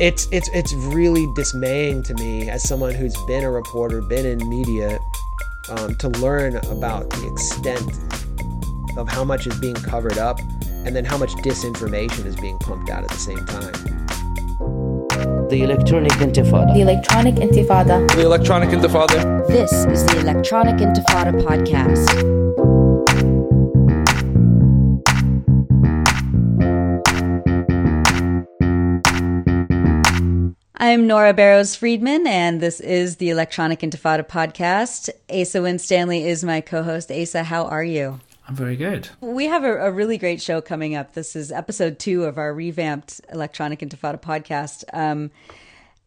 it's it's it's really dismaying to me as someone who's been a reporter, been in media, um, to learn about the extent of how much is being covered up, and then how much disinformation is being pumped out at the same time. The Electronic Intifada. The Electronic Intifada. The Electronic Intifada. This is the Electronic Intifada podcast. I'm Nora Barrows Friedman, and this is the Electronic Intifada podcast. Asa Winstanley is my co host. Asa, how are you? I'm very good. We have a, a, really great show coming up. This is episode two of our revamped Electronic Intifada podcast. Um,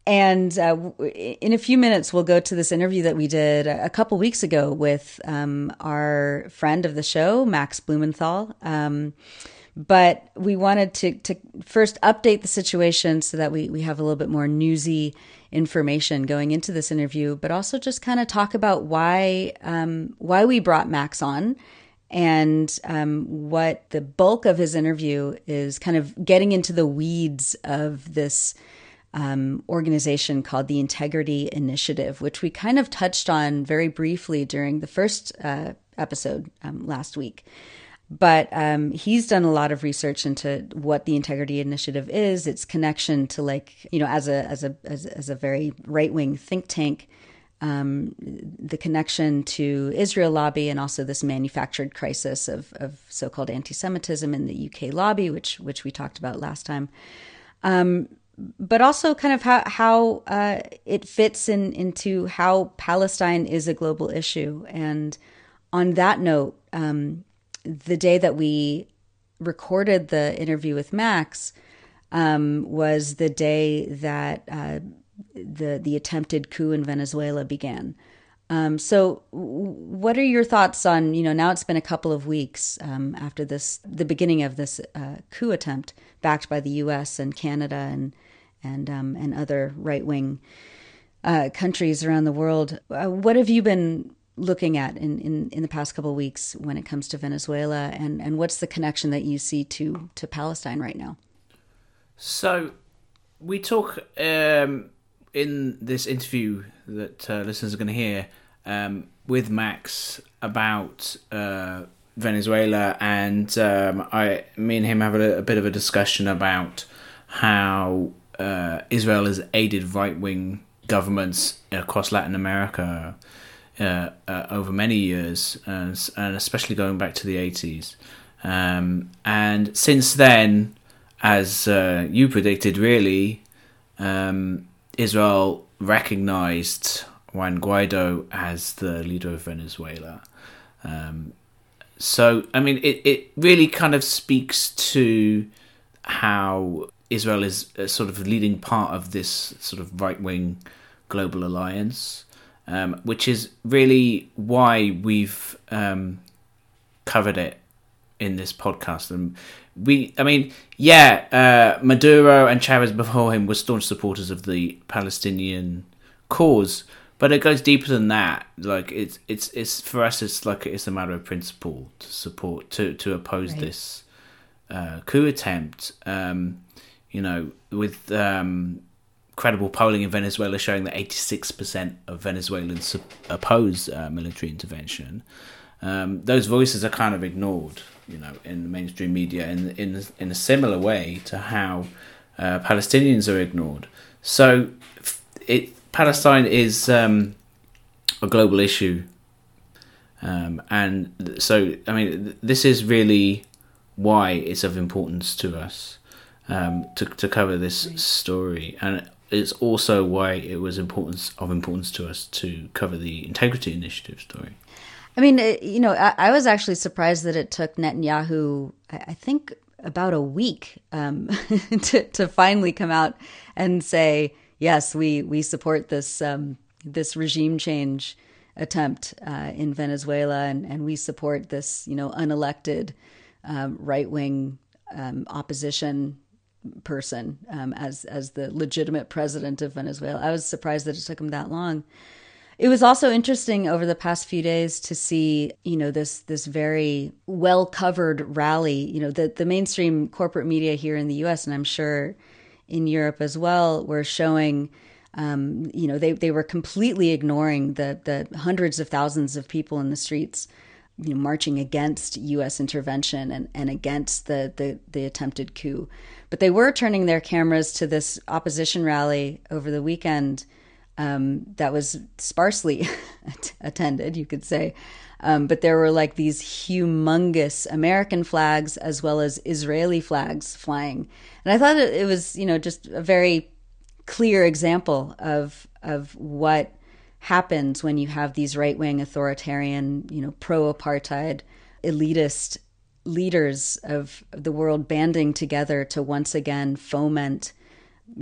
and uh, in a few minutes, we'll go to this interview that we did a couple weeks ago with um, our friend of the show, Max Blumenthal. Um, but we wanted to, to first update the situation so that we, we have a little bit more newsy information going into this interview, but also just kind of talk about why um, why we brought Max on and um, what the bulk of his interview is kind of getting into the weeds of this um, organization called the Integrity Initiative, which we kind of touched on very briefly during the first uh, episode um, last week. But um, he's done a lot of research into what the Integrity Initiative is, its connection to like you know as a as a as, as a very right wing think tank, um, the connection to Israel lobby, and also this manufactured crisis of of so called anti Semitism in the UK lobby, which which we talked about last time. Um, but also kind of how how uh, it fits in into how Palestine is a global issue. And on that note, um, the day that we recorded the interview with Max um, was the day that uh, the the attempted coup in Venezuela began. Um, so, what are your thoughts on you know now it's been a couple of weeks um, after this the beginning of this uh, coup attempt backed by the U.S. and Canada and and um, and other right wing uh, countries around the world. Uh, what have you been looking at in, in, in the past couple of weeks when it comes to Venezuela, and, and what's the connection that you see to to Palestine right now? So, we talk um, in this interview that uh, listeners are going to hear um, with Max about uh, Venezuela, and um, I, me and him have a, a, bit of a discussion about how uh, Israel has aided right wing governments across Latin America uh, uh, over many years, and, and, especially going back to the 80s. Um, and since then, as uh, you predicted, really, um, Israel recognized Juan Guaido as the leader of Venezuela. Um, so, I mean, it, it really kind of speaks to how Israel is a sort of leading part of this sort of right wing global alliance um, which is really why we've um, covered it in this podcast. And we, I mean, yeah, uh, Maduro and Chavez before him were staunch supporters of the Palestinian cause, but it goes deeper than that. Like it's it's it's for us, it's like it's a matter of principle to support to to oppose right. this uh, coup attempt. Um, you know, with um, credible polling in Venezuela showing that 86% of Venezuelans oppose uh, military intervention. Um, those voices are kind of ignored, you know, in the mainstream media in in in a similar way to how uh, Palestinians are ignored. So, it Palestine is um, a global issue, um, and so I mean, this is really why it's of importance to us um, to to cover this story. And it's also why it was importance of importance to us to cover the integrity initiative story. I mean, you know, I, I was actually surprised that it took Netanyahu, I think, about a week um, to to finally come out and say, yes, we we support this um, this regime change attempt uh, in Venezuela, and, and we support this, you know, unelected um, right wing um, opposition person um, as as the legitimate president of Venezuela. I was surprised that it took him that long. It was also interesting over the past few days to see, you know, this this very well covered rally. You know, the the mainstream corporate media here in the U.S. and I'm sure in Europe as well were showing. Um, you know, they, they were completely ignoring the the hundreds of thousands of people in the streets, you know, marching against U.S. intervention and, and against the, the the attempted coup. But they were turning their cameras to this opposition rally over the weekend um, that was sparsely attended, you could say. Um, but there were like these humongous American flags as well as Israeli flags flying. And I thought it, was, you know, just a very clear example of of what happens when you have these right wing authoritarian, you know, pro apartheid, elitist leaders of the world banding together to once again foment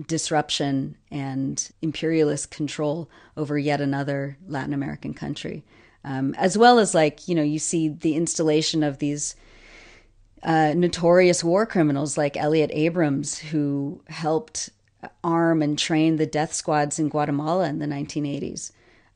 disruption and imperialist control over yet another Latin American country. Um, as well as, like, you know, you see the installation of these uh, notorious war criminals like Elliot Abrams, who helped arm and train the death squads in Guatemala in the 1980s,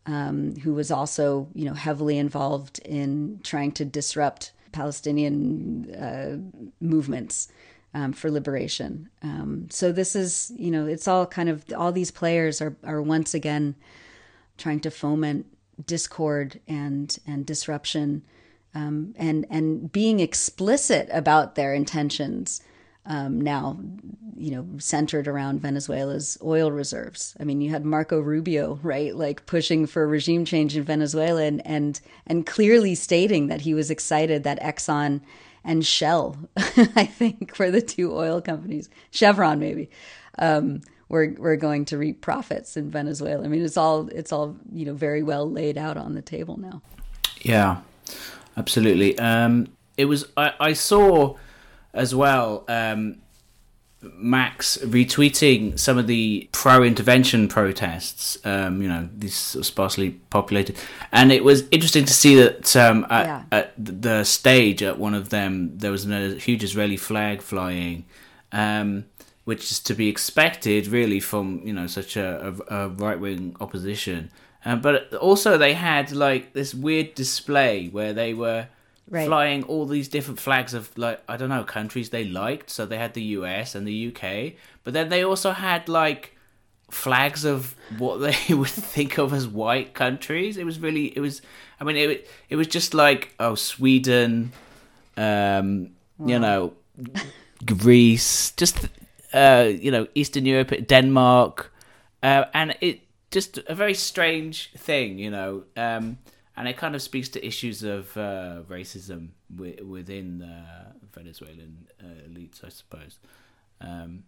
um, who was also, you know, heavily involved in trying to disrupt Palestinian uh, movements um, for liberation. Um, so this is, you know, it's all kind of all these players are are once again trying to foment discord and and disruption, um, and and being explicit about their intentions. Um, now, you know, centered around Venezuela's oil reserves. I mean, you had Marco Rubio, right, like pushing for regime change in Venezuela, and and and clearly stating that he was excited that Exxon and Shell, I think, were the two oil companies, Chevron maybe, um, we're we're going to reap profits in Venezuela. I mean, it's all it's all you know very well laid out on the table now. Yeah, absolutely. Um, it was I, I saw as well. Um, Max retweeting some of the pro-intervention protests, um, you know, these sort of sparsely populated, and it was interesting to see that um, at, Yeah. at the stage at one of them there was a huge Israeli flag flying, um, which is to be expected, really, from you know such a, a, a right-wing opposition. Uh, but also they had like this weird display where they were Right. flying all these different flags of like I don't know countries they liked. So they had the US and the UK, but then they also had like flags of what they would think of as white countries. It was really it was I mean it it was just like oh Sweden, um, you know, Greece, just uh, you know Eastern Europe, Denmark, uh, and it just a very strange thing, you know. Um, and it kind of speaks to issues of uh, racism wi- within uh, Venezuelan uh, elites, I suppose. Um,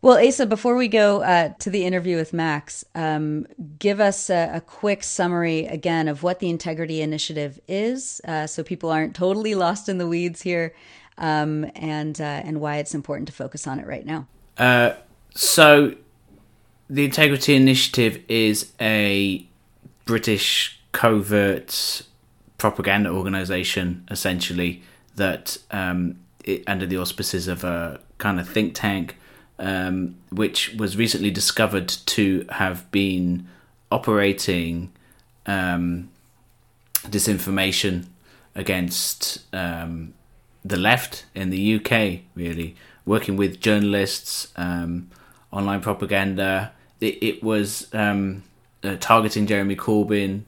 Well, Asa, before we go uh, to the interview with Max, um, give us a, a quick summary again of what the Integrity Initiative is, uh, so people aren't totally lost in the weeds here, um, and uh, and why it's important to focus on it right now. Uh, so, the Integrity Initiative is a British covert propaganda organization, essentially, that um, it, under the auspices of a kind of think tank, um, which was recently discovered to have been operating um, disinformation against um, the left in the UK, really, working with journalists, um, online propaganda. It, it was um, uh, targeting Jeremy Corbyn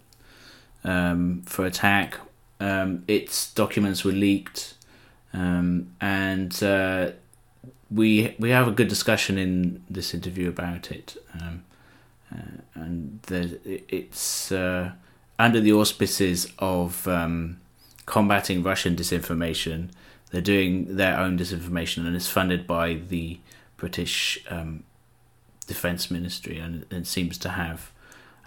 um, for attack. Um, its documents were leaked, um, and uh, we we have a good discussion in this interview about it. Um, uh, and the, it's uh, under the auspices of um, combating Russian disinformation. They're doing their own disinformation, and it's funded by the British um, Defence Ministry, and it seems to have,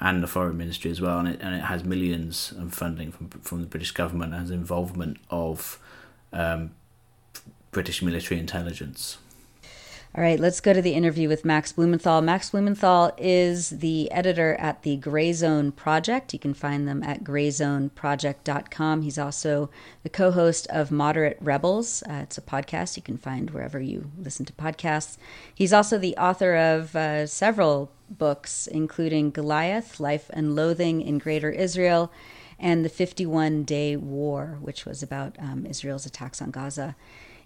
and the Foreign Ministry as well, and it and it has millions of funding from from the British government, and has involvement of um, British military intelligence. All right, let's go to the interview with Max Blumenthal. Max Blumenthal is the editor at the Grayzone Project. You can find them at grayzoneproject.com. He's also the co host of Moderate Rebels. Uh, it's a podcast you can find wherever you listen to podcasts. He's also the author of uh, several books, including Goliath Life and Loathing in Greater Israel and the 51 Day War, which was about um, Israel's attacks on Gaza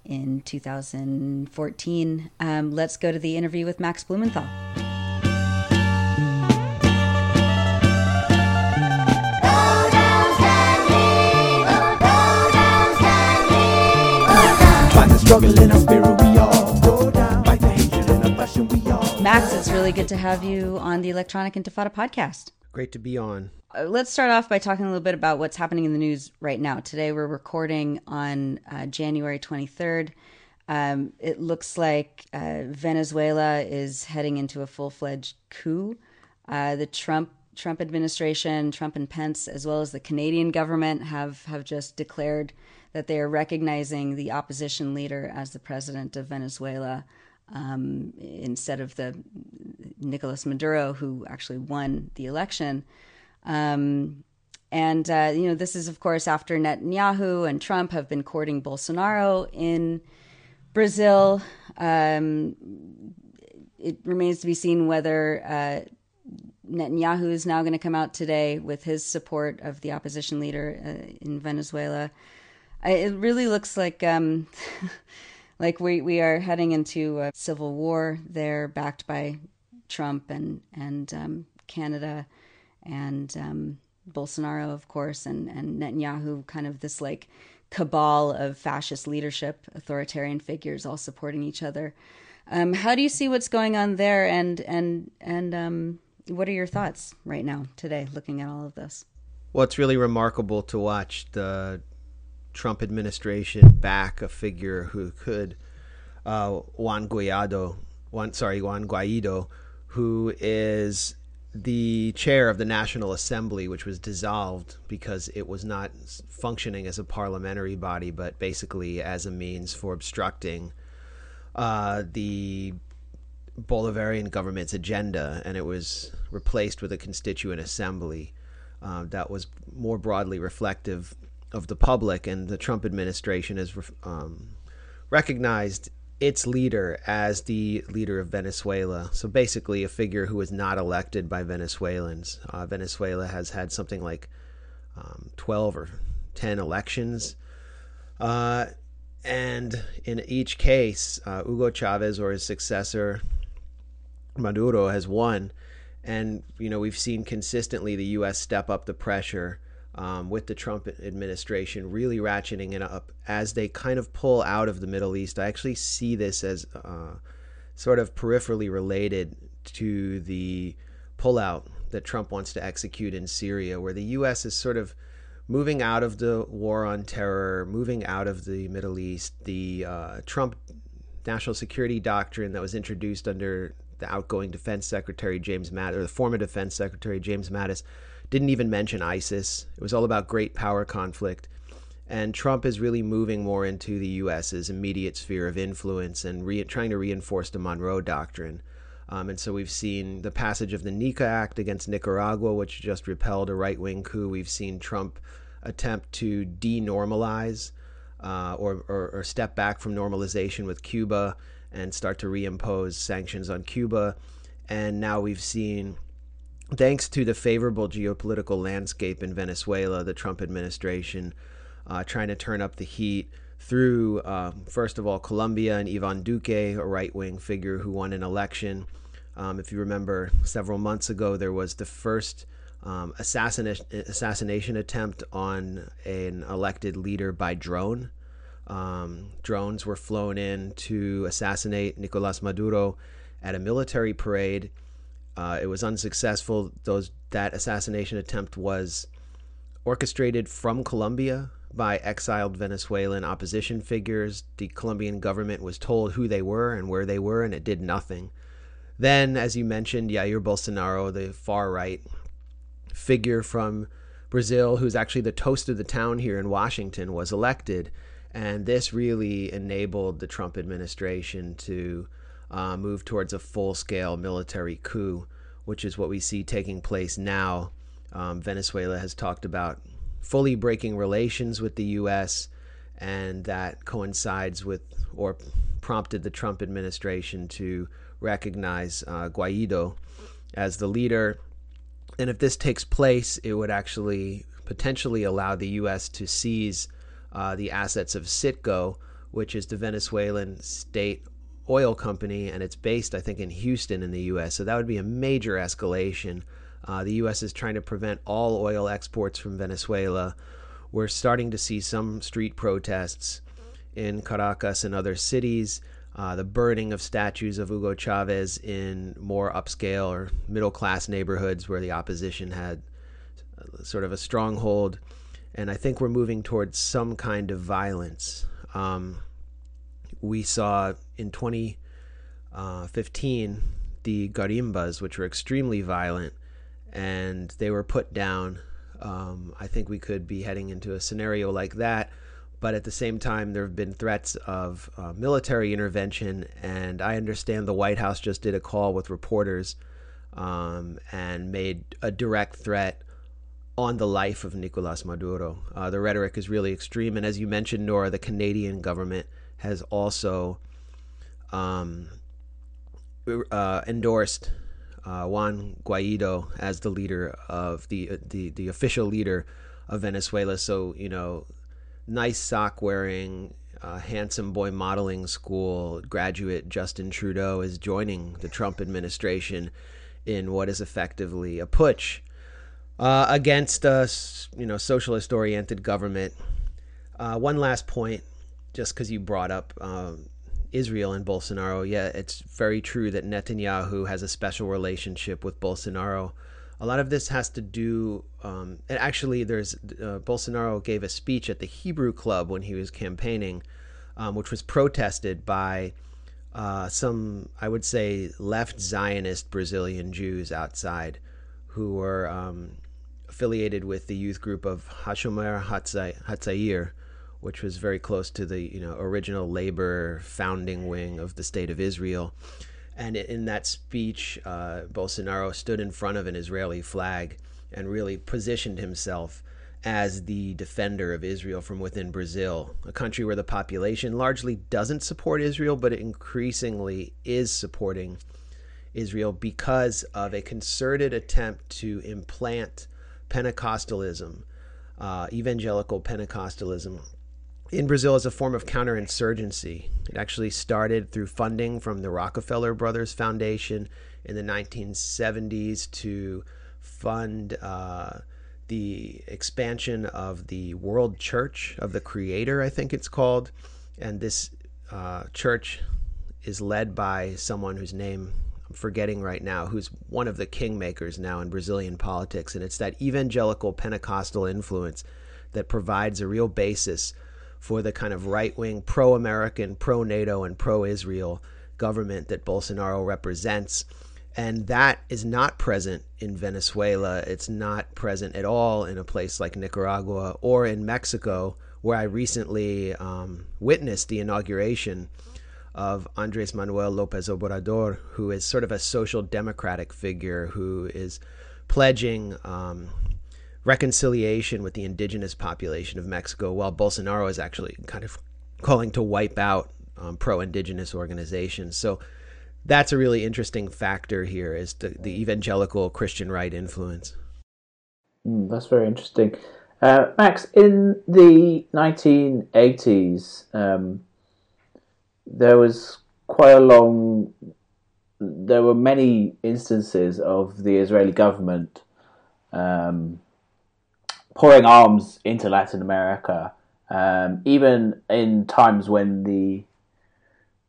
in 2014. Um, let's go to the interview with Max Blumenthal. Find the struggle in our spirit, oppression, we all. Max, it's really good to have you on the Electronic Intifada podcast. Great to be on. Uh, let's start off by talking a little bit about what's happening in the news right now. Today, we're recording on uh, January 23rd. Um, it looks like uh, Venezuela is heading into a full fledged coup. Uh, the Trump Trump administration, Trump and Pence, as well as the Canadian government, have have just declared that they are recognizing the opposition leader as the president of Venezuela um, instead of the Nicolas Maduro, who actually won the election. Um, and uh, you know, this is of course after Netanyahu and Trump have been courting Bolsonaro in Brazil. Um, it remains to be seen whether uh, Netanyahu is now going to come out today with his support of the opposition leader uh, in Venezuela. I, it really looks like um, like we we are heading into a civil war there, backed by Trump and and um, Canada and um, Bolsonaro, of course, and and Netanyahu, kind of this like cabal of fascist leadership, authoritarian figures, all supporting each other. Um, how do you see what's going on there, and and and um, what are your thoughts right now today, looking at all of this? Well, it's really remarkable to watch the Trump administration back a figure who could, uh, Juan Guaido, Juan, sorry, Juan Guaido, who is the chair of the National Assembly, which was dissolved because it was not functioning as a parliamentary body, but basically as a means for obstructing uh, the Bolivarian government's agenda, and it was replaced with a constituent assembly uh, that was more broadly reflective of the public. And the Trump administration has um, recognized its leader as the leader of Venezuela. So basically, a figure who was not elected by Venezuelans. Uh, Venezuela has had something like um, 12 or 10 elections. Uh, and in each case, uh, Hugo Chavez or his successor, Maduro, has won. And, you know, we've seen consistently the U.S. step up the pressure um, with the Trump administration really ratcheting it up as they kind of pull out of the Middle East. I actually see this as uh, sort of peripherally related to the pullout that Trump wants to execute in Syria, where the U.S. is sort of moving out of the war on terror, moving out of the Middle East. The uh, Trump national security doctrine that was introduced under the outgoing Defense Secretary James Mattis, or the former Defense Secretary James Mattis, didn't even mention ISIS. It was all about great power conflict. And Trump is really moving more into the U.S.'s immediate sphere of influence and re- trying to reinforce the Monroe Doctrine. Um, and so we've seen the passage of the NICA Act against Nicaragua, which just repelled a right wing coup. We've seen Trump attempt to denormalize uh, or, or, or step back from normalization with Cuba and start to reimpose sanctions on Cuba. And now we've seen thanks to the favorable geopolitical landscape in Venezuela, the Trump administration uh, trying to turn up the heat through, uh, first of all, Colombia and Ivan Duque, a right wing figure who won an election. Um, if you remember, several months ago, there was the first um, assassination, assassination attempt on an elected leader by drone. Um, drones were flown in to assassinate Nicolas Maduro at a military parade. Uh, it was unsuccessful. Those that assassination attempt was orchestrated from Colombia by exiled Venezuelan opposition figures. The Colombian government was told who they were and where they were, and it did nothing. Then, as you mentioned, Jair Bolsonaro, the far right figure from Brazil, who's actually the toast of the town here in Washington, was elected. And this really enabled the Trump administration to uh, move towards a full scale military coup, which is what we see taking place now. Um, Venezuela has talked about fully breaking relations with the U.S., and that coincides with or prompted the Trump administration to recognize uh, Guaido as the leader. And if this takes place, it would actually potentially allow the U.S. to seize uh, the assets of Citgo, which is the Venezuelan state oil company, and it's based, I think, in Houston in the U.S. So that would be a major escalation. Uh, the U.S. is trying to prevent all oil exports from Venezuela. We're starting to see some street protests in Caracas and other cities. Uh, the burning of statues of Hugo Chavez in more upscale or middle class neighborhoods where the opposition had uh, sort of a stronghold. And I think we're moving towards some kind of violence. Um, we saw in 2015 the guarimbas, which were extremely violent, and they were put down. Um, I think we could be heading into a scenario like that. But at the same time, there have been threats of uh, military intervention, and I understand the White House just did a call with reporters um, and made a direct threat on the life of Nicolas Maduro. Uh, the rhetoric is really extreme, and as you mentioned, Nora, the Canadian government has also um, uh, endorsed uh, Juan Guaido as the leader of the, the the official leader of Venezuela. So you know, nice sock wearing, uh, handsome boy modeling school graduate Justin Trudeau is joining the Trump administration in what is effectively a putsch uh, against a you know socialist oriented government. Uh, one last point, just because you brought up um, Israel and Bolsonaro, yeah, it's very true that Netanyahu has a special relationship with Bolsonaro. A lot of this has to do, um, and actually, there's uh, Bolsonaro gave a speech at the Hebrew Club when he was campaigning, um, which was protested by uh, some, I would say, left Zionist Brazilian Jews outside who were um, affiliated with the youth group of Hashomer Hatzair, which was very close to the you know original labor founding wing of the state of Israel. And in that speech, uh, Bolsonaro stood in front of an Israeli flag and really positioned himself as the defender of Israel from within Brazil, a country where the population largely doesn't support Israel, but increasingly is supporting Israel because of a concerted attempt to implant Pentecostalism, uh, evangelical Pentecostalism, in Brazil as a form of counterinsurgency. It actually started through funding from the Rockefeller Brothers Foundation in the 1970s to fund uh, the expansion of the World Church of the Creator, I think it's called. And this uh, church is led by someone whose name I'm forgetting right now, who's one of the kingmakers now in Brazilian politics. And it's that evangelical Pentecostal influence that provides a real basis for the kind of right wing, pro American, pro NATO, and pro Israel government that Bolsonaro represents. And that is not present in Venezuela. It's not present at all in a place like Nicaragua or in Mexico, where I recently um, witnessed the inauguration of Andres Manuel Lopez Obrador, who is sort of a social democratic figure who is pledging um, reconciliation with the indigenous population of Mexico, while Bolsonaro is actually kind of calling to wipe out um, pro indigenous organizations. So that's a really interesting factor here is the, the evangelical Christian right influence. Mm, that's very interesting. Uh, Max, in the 1980s, um, there was quite a long. There were many instances of the Israeli government um, pouring arms into Latin America, um, even in times when the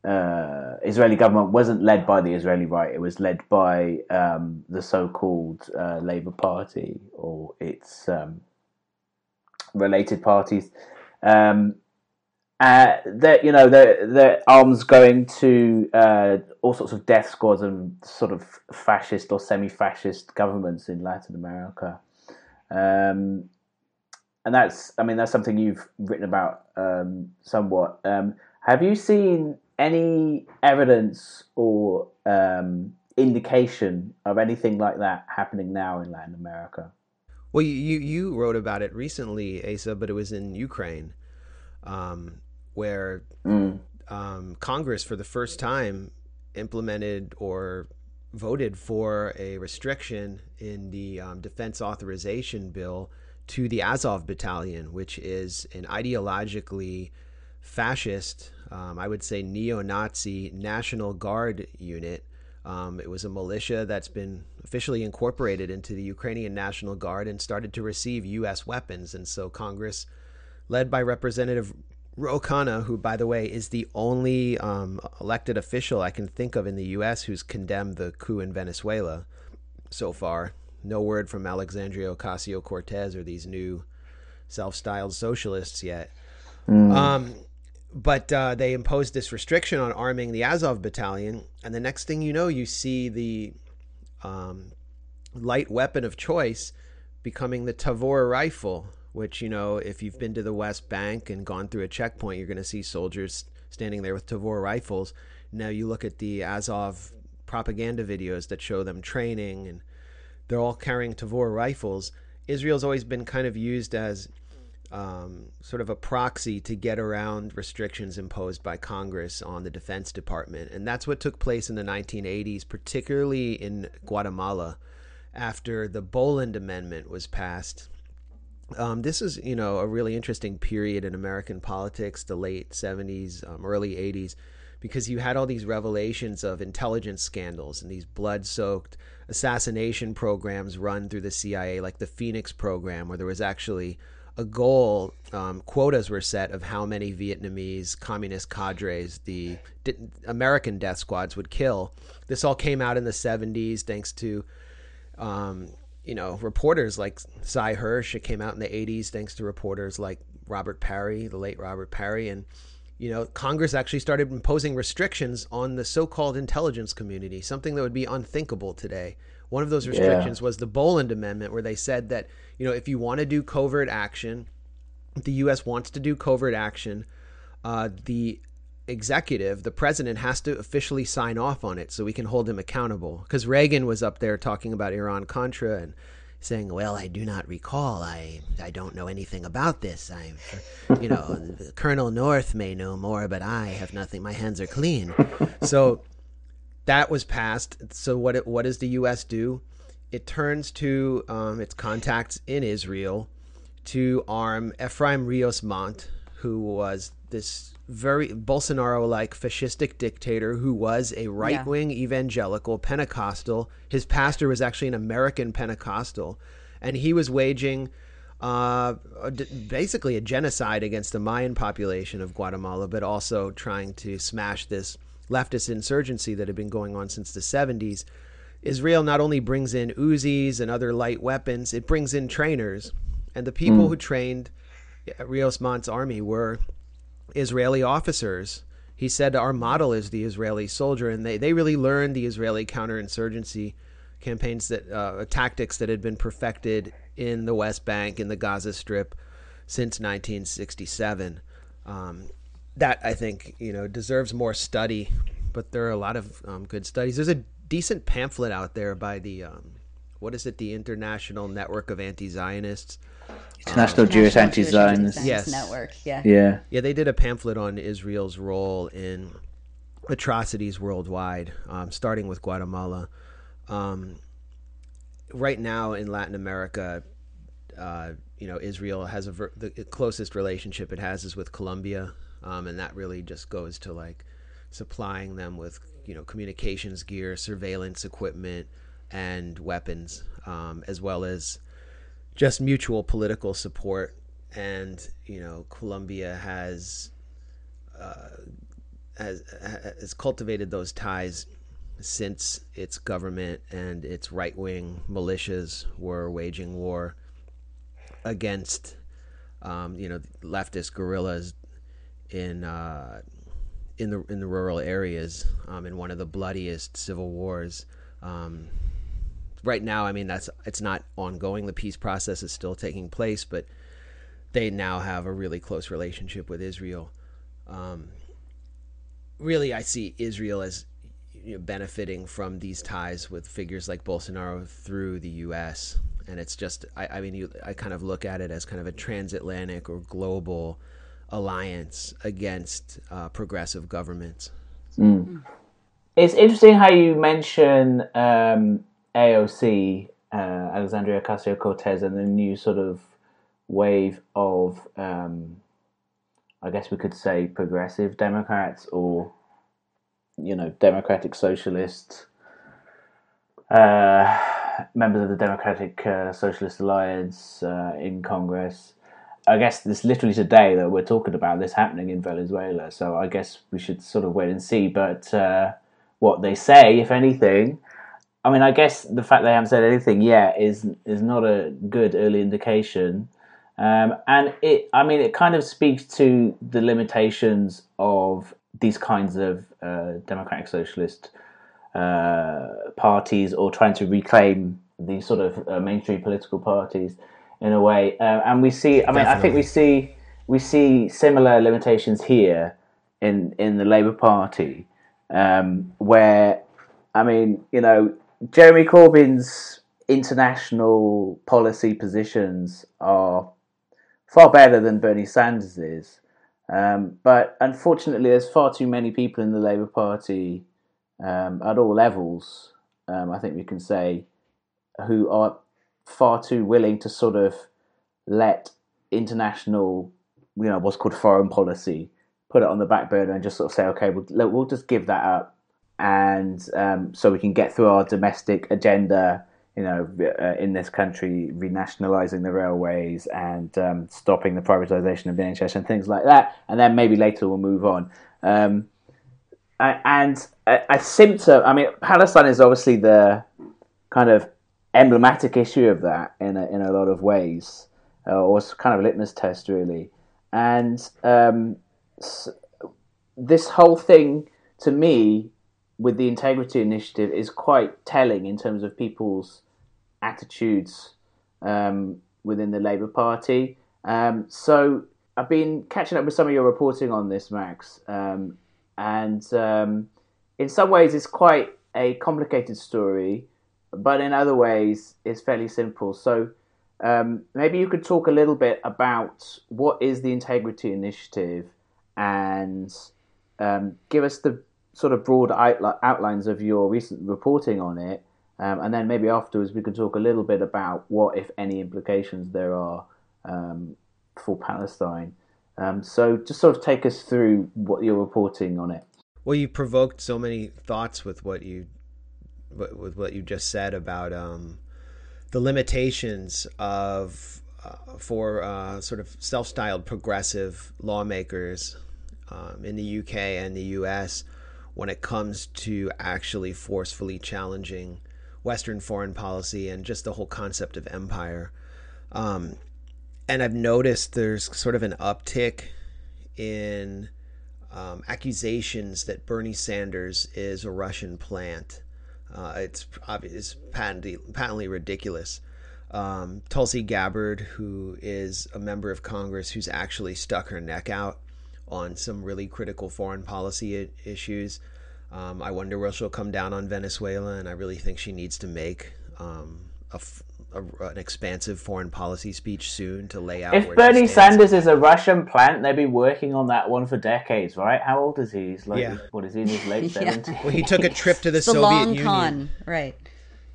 uh, Israeli government wasn't led by the Israeli right; it was led by um, the so-called uh, Labour Party or its um, related parties. Um, uh, that you know, the the arms going to uh, all sorts of death squads and sort of fascist or semi-fascist governments in Latin America, um, and that's I mean that's something you've written about um, somewhat. Um, have you seen any evidence or um, indication of anything like that happening now in Latin America? Well, you you wrote about it recently, Asa, but it was in Ukraine. Um, where mm. um, Congress, for the first time, implemented or voted for a restriction in the um, defense authorization bill to the Azov battalion, which is an ideologically fascist, um, I would say neo Nazi National Guard unit. Um, it was a militia that's been officially incorporated into the Ukrainian National Guard and started to receive U.S. weapons. And so Congress, led by Representative Ro Khanna, who, by the way, is the only um, elected official I can think of in the U.S. who's condemned the coup in Venezuela so far. No word from Alexandria Ocasio Cortez or these new self styled socialists yet. Um, but uh, they imposed this restriction on arming the Azov battalion. And the next thing you know, you see the um, light weapon of choice becoming the Tavor rifle, which, you know, if you've been to the West Bank and gone through a checkpoint, you're going to see soldiers standing there with Tavor rifles. Now you look at the Azov propaganda videos that show them training and they're all carrying Tavor rifles. Israel's always been kind of used as um, sort of a proxy to get around restrictions imposed by Congress on the Defense Department. And that's what took place in the 1980s, particularly in Guatemala after the Boland Amendment was passed. Um, this is, you know, a really interesting period in American politics, the late 70s, um, early 80s, because you had all these revelations of intelligence scandals and these blood soaked assassination programs run through the CIA, like the Phoenix program, where there was actually a goal, um, quotas were set of how many Vietnamese communist cadres the American death squads would kill. This all came out in the 70s thanks to, um, you know, reporters like Sy Hersh. It came out in the 80s thanks to reporters like Robert Parry, the late Robert Parry. And, you know, Congress actually started imposing restrictions on the so called intelligence community, something that would be unthinkable today. One of those restrictions was the Boland Amendment, where they said that, you know, if you want to do covert action, if the U.S. wants to do covert action, uh, the executive, the president, has to officially sign off on it so we can hold him accountable. Because Reagan was up there talking about Iran Contra and saying, "Well, I do not recall. I I don't know anything about this. I, you know, Colonel North may know more, but I have nothing. My hands are clean." So that was passed. So what it, what does the U.S. do? It turns to um, its contacts in Israel to arm Ephraim Rios Montt, who was this very Bolsonaro-like fascistic dictator who was a right-wing evangelical Pentecostal. His pastor was actually an American Pentecostal, and he was waging uh, basically a genocide against the Mayan population of Guatemala, but also trying to smash this leftist insurgency that had been going on since the 70s. Israel not only brings in Uzis and other light weapons, it brings in trainers. And the people who trained Rios Montt's army were Israeli officers. He said our model is the Israeli soldier, and they, they really learned the Israeli counterinsurgency campaigns that uh, tactics that had been perfected in the West Bank, in the Gaza Strip, since 1967. Um, that I think you know deserves more study, but there are a lot of um, good studies. There's a decent pamphlet out there by the um, what is it, the International Network of Anti-Zionists. International Jewish National Anti-Zionists. Yes. Network. Yeah. Yeah. Yeah, they did a pamphlet on Israel's role in atrocities worldwide, um, starting with Guatemala. Um, right now in Latin America, uh, you know, Israel has a ver- the closest relationship it has is with Colombia, um, and that really just goes to like supplying them with you know communications gear, surveillance equipment, and weapons, um, as well as just mutual political support. And you know, Colombia has uh, has has cultivated those ties since its government and its right wing militias were waging war against um, you know leftist guerrillas in uh, in the in the rural areas um, in one of the bloodiest civil wars. Um, right now, I mean that's it's not ongoing. The peace process is still taking place, but they now have a really close relationship with Israel. Um, really, I see Israel as you know, benefiting from these ties with figures like Bolsonaro through the U.S. And it's just, I, I mean, you, I kind of look at it as kind of a transatlantic or global alliance against uh, progressive governments. It's interesting how you mention um, AOC, uh, Alexandria Ocasio Cortez, and the new sort of wave of um, I guess we could say progressive Democrats or you know democratic socialists, uh, members of the Democratic uh, Socialist Alliance uh, in Congress. I guess this literally today that we're talking about this happening in Venezuela. So I guess we should sort of wait and see. But uh, what they say, if anything, I mean, I guess the fact they haven't said anything yet is is not a good early indication. Um, and it, I mean, it kind of speaks to the limitations of these kinds of uh, democratic socialist uh, parties or trying to reclaim these sort of uh, mainstream political parties in a way. Uh, and we see, I mean, I think we see we see similar limitations here in in the Labour Party, um, where I mean, you know, Jeremy Corbyn's international policy positions are far better than Bernie Sanders's. Um, but unfortunately, there's far too many people in the Labour Party um, at all levels, um, I think we can say, who are far too willing to sort of let international, you know, what's called foreign policy, put it on the back burner and just sort of say, okay, we'll, we'll just give that up. And um, so we can get through our domestic agenda you know, uh, in this country, renationalising the railways and um, stopping the privatisation of the NHS and things like that, and then maybe later we'll move on. Um, and a, a, symptom, I mean, Palestine is obviously the kind of emblematic issue of that in a, in a lot of ways, uh, or kind of a litmus test, really. And um, this whole thing, to me, with the Integrity Initiative, is quite telling in terms of people's attitudes um, within the Labour Party. Um, so I've been catching up with some of your reporting on this, Max, um, and um, in some ways it's quite a complicated story, but in other ways it's fairly simple. So um, maybe you could talk a little bit about what is the Integrity Initiative and um, give us the sort of broad outlines of your recent reporting on it um, and then maybe afterwards we can talk a little bit about what, if any, implications there are um, for Palestine. Um, so just sort of take us through what you're reporting on it. Well, you provoked so many thoughts with what you with what you just said about um, the limitations of uh, for uh, sort of self-styled progressive lawmakers um, in the UK and the US when it comes to actually forcefully challenging Western foreign policy and just the whole concept of empire. Um, and I've noticed there's sort of an uptick in um, accusations that Bernie Sanders is a Russian plant. Uh, it's obvious, patently, patently ridiculous. Um, Tulsi Gabbard, who is a member of Congress who's actually stuck her neck out on some really critical foreign policy I- issues, um, I wonder where she'll come down on Venezuela, and I really think she needs to make um, a, a, an expansive foreign policy speech soon to lay out. If Bernie Sanders is a Russian plant, they've been working on that one for decades, right? How old is he? He's like, yeah. what is he in his late seventies? Well, he took a trip to the, the Soviet long Union. Con, right?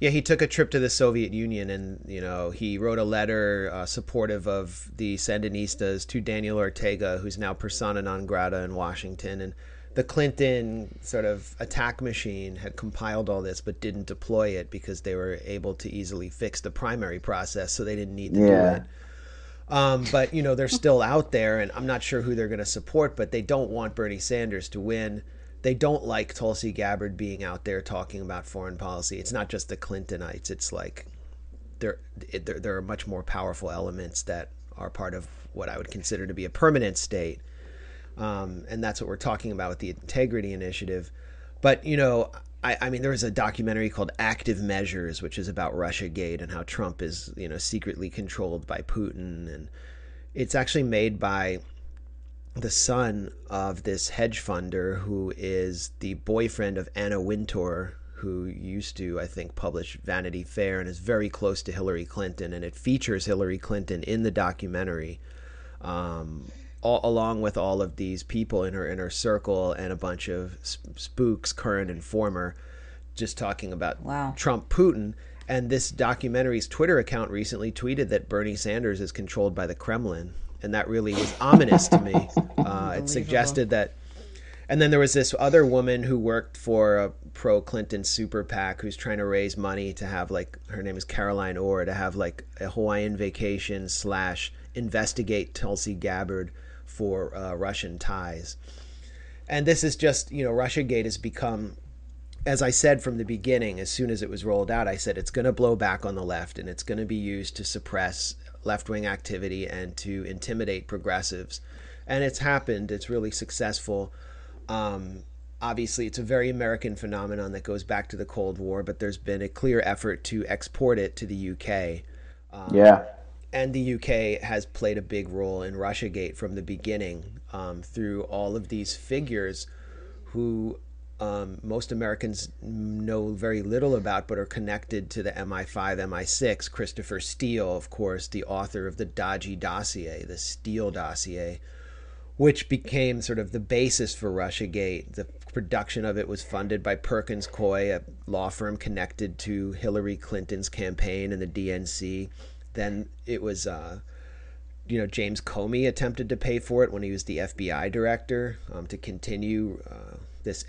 Yeah, he took a trip to the Soviet Union, and you know he wrote a letter uh, supportive of the Sandinistas to Daniel Ortega, who's now persona non grata in Washington, and the Clinton sort of attack machine had compiled all this but didn't deploy it because they were able to easily fix the primary process, so they didn't need to yeah. do it. Um, but you know they're still out there, and I'm not sure who they're going to support. But they don't want Bernie Sanders to win. They don't like Tulsi Gabbard being out there talking about foreign policy. It's not just the Clintonites. It's like there there, there are much more powerful elements that are part of what I would consider to be a permanent state um, and that's what we're talking about with the integrity initiative. But you know, I, I mean, there was a documentary called Active Measures, which is about Russia Gate and how Trump is you know secretly controlled by Putin, and it's actually made by the son of this hedge funder who is the boyfriend of Anna Wintour, who used to, I think, publish Vanity Fair and is very close to Hillary Clinton, and it features Hillary Clinton in the documentary. Um, all, along with all of these people in her inner circle and a bunch of spooks, current and former, just talking about wow. Trump Putin. And this documentary's Twitter account recently tweeted that Bernie Sanders is controlled by the Kremlin. And that really was ominous to me. Uh, it suggested that. And then there was this other woman who worked for a pro Clinton super PAC who's trying to raise money to have like her name is Caroline Orr to have like a Hawaiian vacation slash investigate Tulsi Gabbard for uh, Russian ties. And this is just you know RussiaGate has become as I said from the beginning, as soon as it was rolled out, I said it's going to blow back on the left and it's going to be used to suppress left wing activity and to intimidate progressives. And it's happened, it's really successful. Um, obviously, it's a very American phenomenon that goes back to the Cold War, but there's been a clear effort to export it to the UK. Um, Yeah. and the UK has played a big role in RussiaGate from the beginning um, through all of these figures who um, most Americans know very little about but are connected to the MI5, MI6. Christopher Steele, of course, the author of the Dodgy dossier, the Steele dossier, which became sort of the basis for RussiaGate. The production of it was funded by Perkins Coie, a law firm connected to Hillary Clinton's campaign and the DNC. Then it was, uh, you know, James Comey attempted to pay for it when he was the FBI director um, to continue uh, this,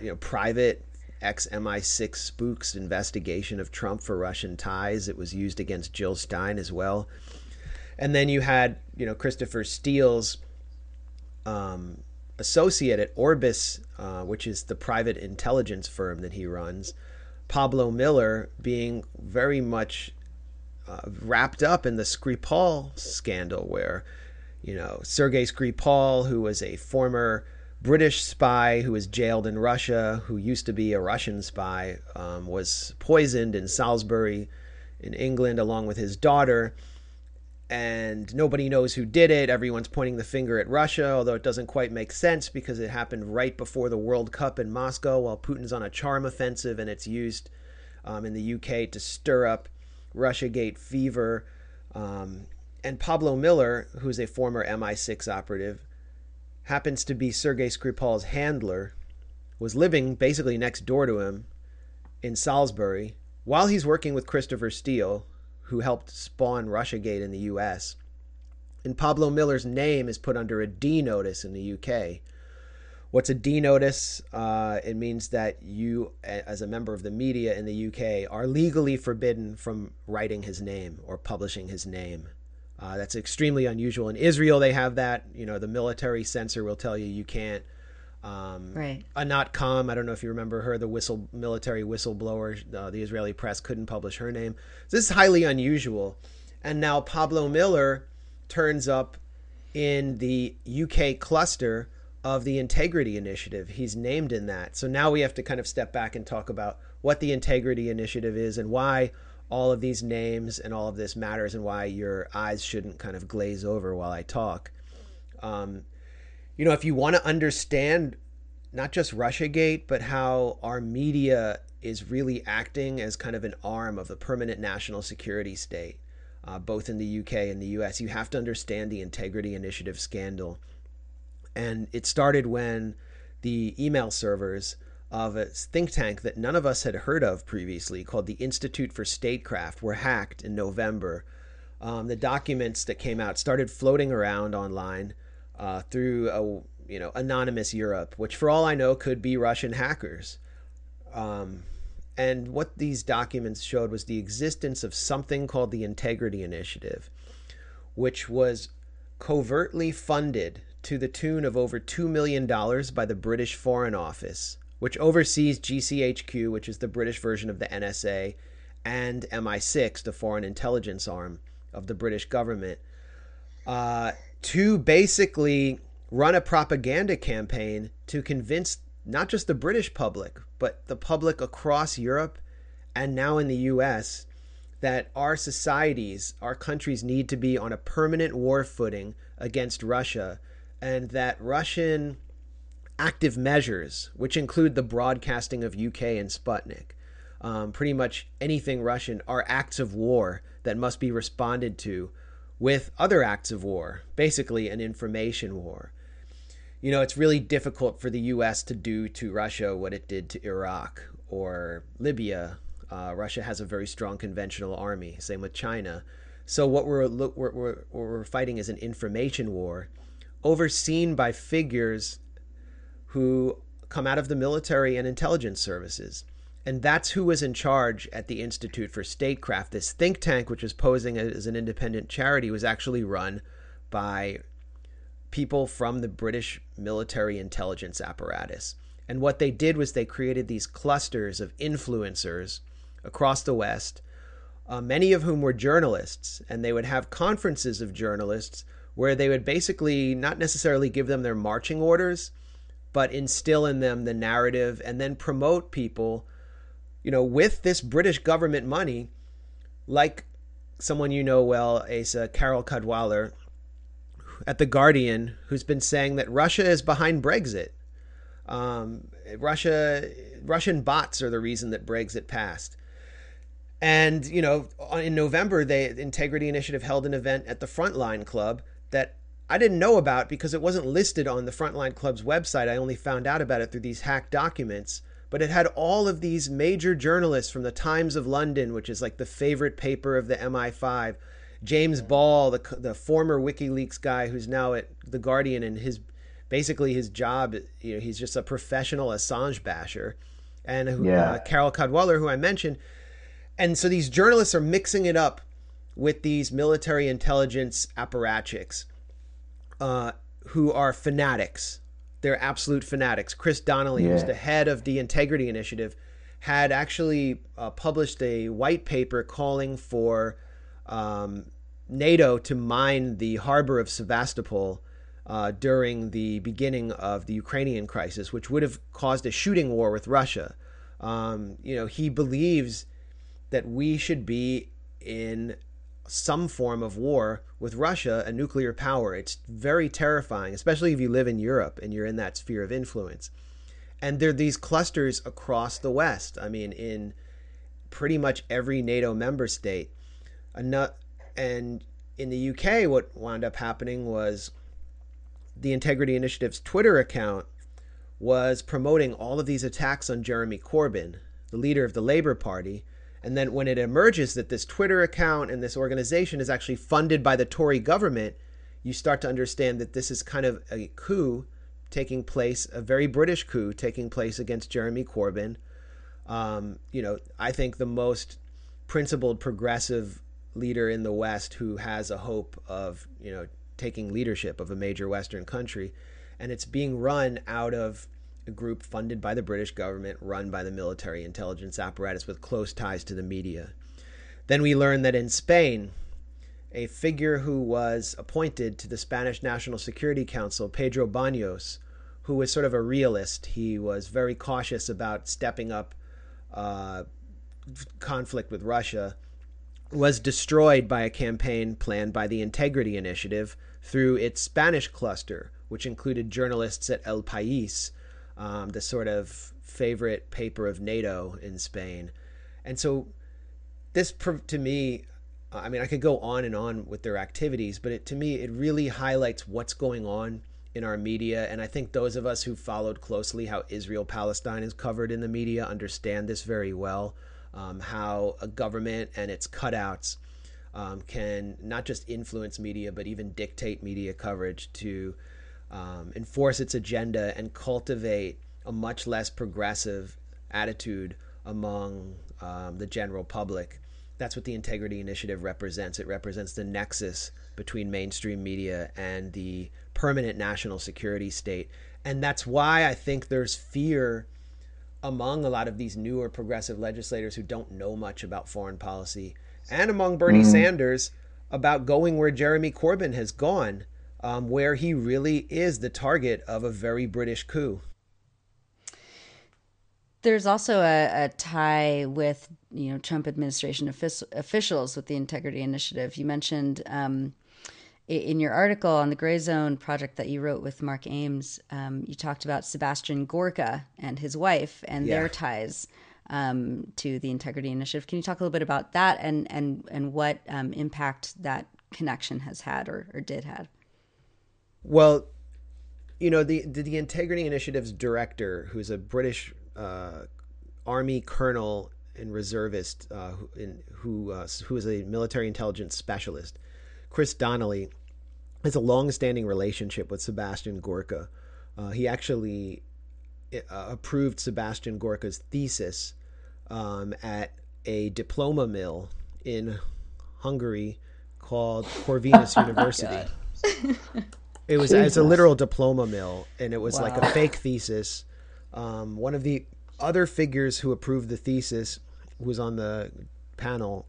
you know, private ex MI6 spooks investigation of Trump for Russian ties. It was used against Jill Stein as well. And then you had, you know, Christopher Steele's um, associate at Orbis, uh, which is the private intelligence firm that he runs, Pablo Miller being very much uh, wrapped up in the Skripal scandal, where you know Sergei Skripal, who was a former British spy who was jailed in Russia, who used to be a Russian spy, um, was poisoned in Salisbury, in England, along with his daughter and nobody knows who did it. Everyone's pointing the finger at Russia, although it doesn't quite make sense because it happened right before the World Cup in Moscow while Putin's on a charm offensive and it's used um, in the UK to stir up Russiagate fever. Um, and Pablo Miller, who's a former MI6 operative, happens to be Sergei Skripal's handler, was living basically next door to him in Salisbury while he's working with Christopher Steele, who helped spawn Russiagate in the US. And Pablo Miller's name is put under a D notice in the UK. What's a D notice? Uh, it means that you, as a member of the media in the UK, are legally forbidden from writing his name or publishing his name. Uh, that's extremely unusual. In Israel, they have that. You know, the military censor will tell you you can't. Um, Right. Anat Kam, I don't know if you remember her, the whistle military whistleblower. Uh, the Israeli press couldn't publish her name. This is highly unusual. And now Pablo Miller turns up in the UK cluster of the Integrity Initiative. He's named in that. So now we have to kind of step back and talk about what the Integrity Initiative is and why all of these names and all of this matters and why your eyes shouldn't kind of glaze over while I talk. Um, you know, if you want to understand not just Russiagate, but how our media is really acting as kind of an arm of the permanent national security state, uh, both in the UK and the US, you have to understand the Integrity Initiative scandal. And it started when the email servers of a think tank that none of us had heard of previously, called the Institute for Statecraft, were hacked in November. Um, the documents that came out started floating around online uh, through a you know anonymous Europe, which for all I know could be Russian hackers. Um, and what these documents showed was the existence of something called the Integrity Initiative, which was covertly funded to the tune of over $2 million by the British Foreign Office, which oversees GCHQ, which is the British version of the NSA, and MI6, the foreign intelligence arm of the British government, uh, to basically run a propaganda campaign to convince not just the British public, but the public across Europe and now in the US that our societies, our countries need to be on a permanent war footing against Russia, and that Russian active measures, which include the broadcasting of UK and Sputnik, um, pretty much anything Russian, are acts of war that must be responded to with other acts of war, basically an information war. You know, it's really difficult for the US to do to Russia what it did to Iraq or Libya. Uh, Russia has a very strong conventional army, same with China. So what we're look we're, we're fighting is an information war, overseen by figures who come out of the military and intelligence services. And that's who was in charge at the Institute for Statecraft. This think tank, which was posing as an independent charity, was actually run by people from the British military intelligence apparatus. And what they did was they created these clusters of influencers across the West, uh, many of whom were journalists. And they would have conferences of journalists where they would basically not necessarily give them their marching orders, but instill in them the narrative and then promote people, you know, with this British government money, like someone you know well, Asa Carole Cadwalladr at The Guardian, who's been saying that Russia is behind Brexit. Um, Russia, Russian bots are the reason that Brexit passed. And you know, in November, the Integrity Initiative held an event at the Frontline Club that I didn't know about because it wasn't listed on the Frontline Club's website. I only found out about it through these hacked documents. But it had all of these major journalists from the Times of London, which is like the favorite paper of the MI5. James Ball, the the former WikiLeaks guy who's now at the Guardian, and his basically his job, you know, he's just a professional Assange basher, and who, Yeah. uh, Carole Cadwalladr, who I mentioned, and so these journalists are mixing it up with these military intelligence apparatchiks uh, who are fanatics. They're absolute fanatics. Chris Donnelly, who's the head of the Integrity Initiative, had actually uh, published a white paper calling for um, NATO to mine the harbor of Sevastopol uh, during the beginning of the Ukrainian crisis, which would have caused a shooting war with Russia. Um, you know, he believes that we should be in some form of war with Russia, a nuclear power. It's very terrifying, especially if you live in Europe and you're in that sphere of influence. And there are these clusters across the West. I mean, in pretty much every NATO member state. And in the UK, what wound up happening was the Integrity Initiative's Twitter account was promoting all of these attacks on Jeremy Corbyn, the leader of the Labour Party. And then when it emerges that this Twitter account and this organization is actually funded by the Tory government, you start to understand that this is kind of a coup taking place, a very British coup taking place against Jeremy Corbyn. Um, you know, I think the most principled progressive leader in the West who has a hope of, you know, taking leadership of a major Western country. And it's being run out of a group funded by the British government, run by the military intelligence apparatus with close ties to the media. Then we learn that in Spain, a figure who was appointed to the Spanish National Security Council, Pedro Baños, who was sort of a realist. He was very cautious about stepping up uh, conflict with Russia, was destroyed by a campaign planned by the Integrity Initiative through its Spanish cluster, which included journalists at El País, um, the sort of favorite paper of NATO in Spain. And so this to me i mean i could go on and on with their activities but it, to me it really highlights what's going on in our media and i think those of us who followed closely how israel palestine is covered in the media understand this very well um, how a government and its cutouts um, can not just influence media but even dictate media coverage to um, enforce its agenda and cultivate a much less progressive attitude among um, the general public. That's what the Integrity Initiative represents. It represents the nexus between mainstream media and the permanent national security state. And that's why I think there's fear among a lot of these newer progressive legislators who don't know much about foreign policy and among Bernie Sanders about going where Jeremy Corbyn has gone, um, where he really is the target of a very British coup. There's also a, a tie with you know Trump administration offic- officials with the Integrity Initiative. You mentioned um, in your article on the Grayzone project that you wrote with Mark Ames, um, you talked about Sebastian Gorka and his wife and Yeah. their ties um, to the Integrity Initiative. Can you talk a little bit about that and and and what um, impact that connection has had or, or did have? Well, you know the the, Integrity Initiative's director, who's a British uh, Army colonel and reservist uh, who, in, who uh, who is a military intelligence specialist. Chris Donnelly has a long-standing relationship with Sebastian Gorka. Uh, he actually uh, approved Sebastian Gorka's thesis um, at a diploma mill in Hungary called Corvinus University. It was it's a literal diploma mill, and it was like a fake thesis. Um, one of the other figures who approved the thesis, who was on the panel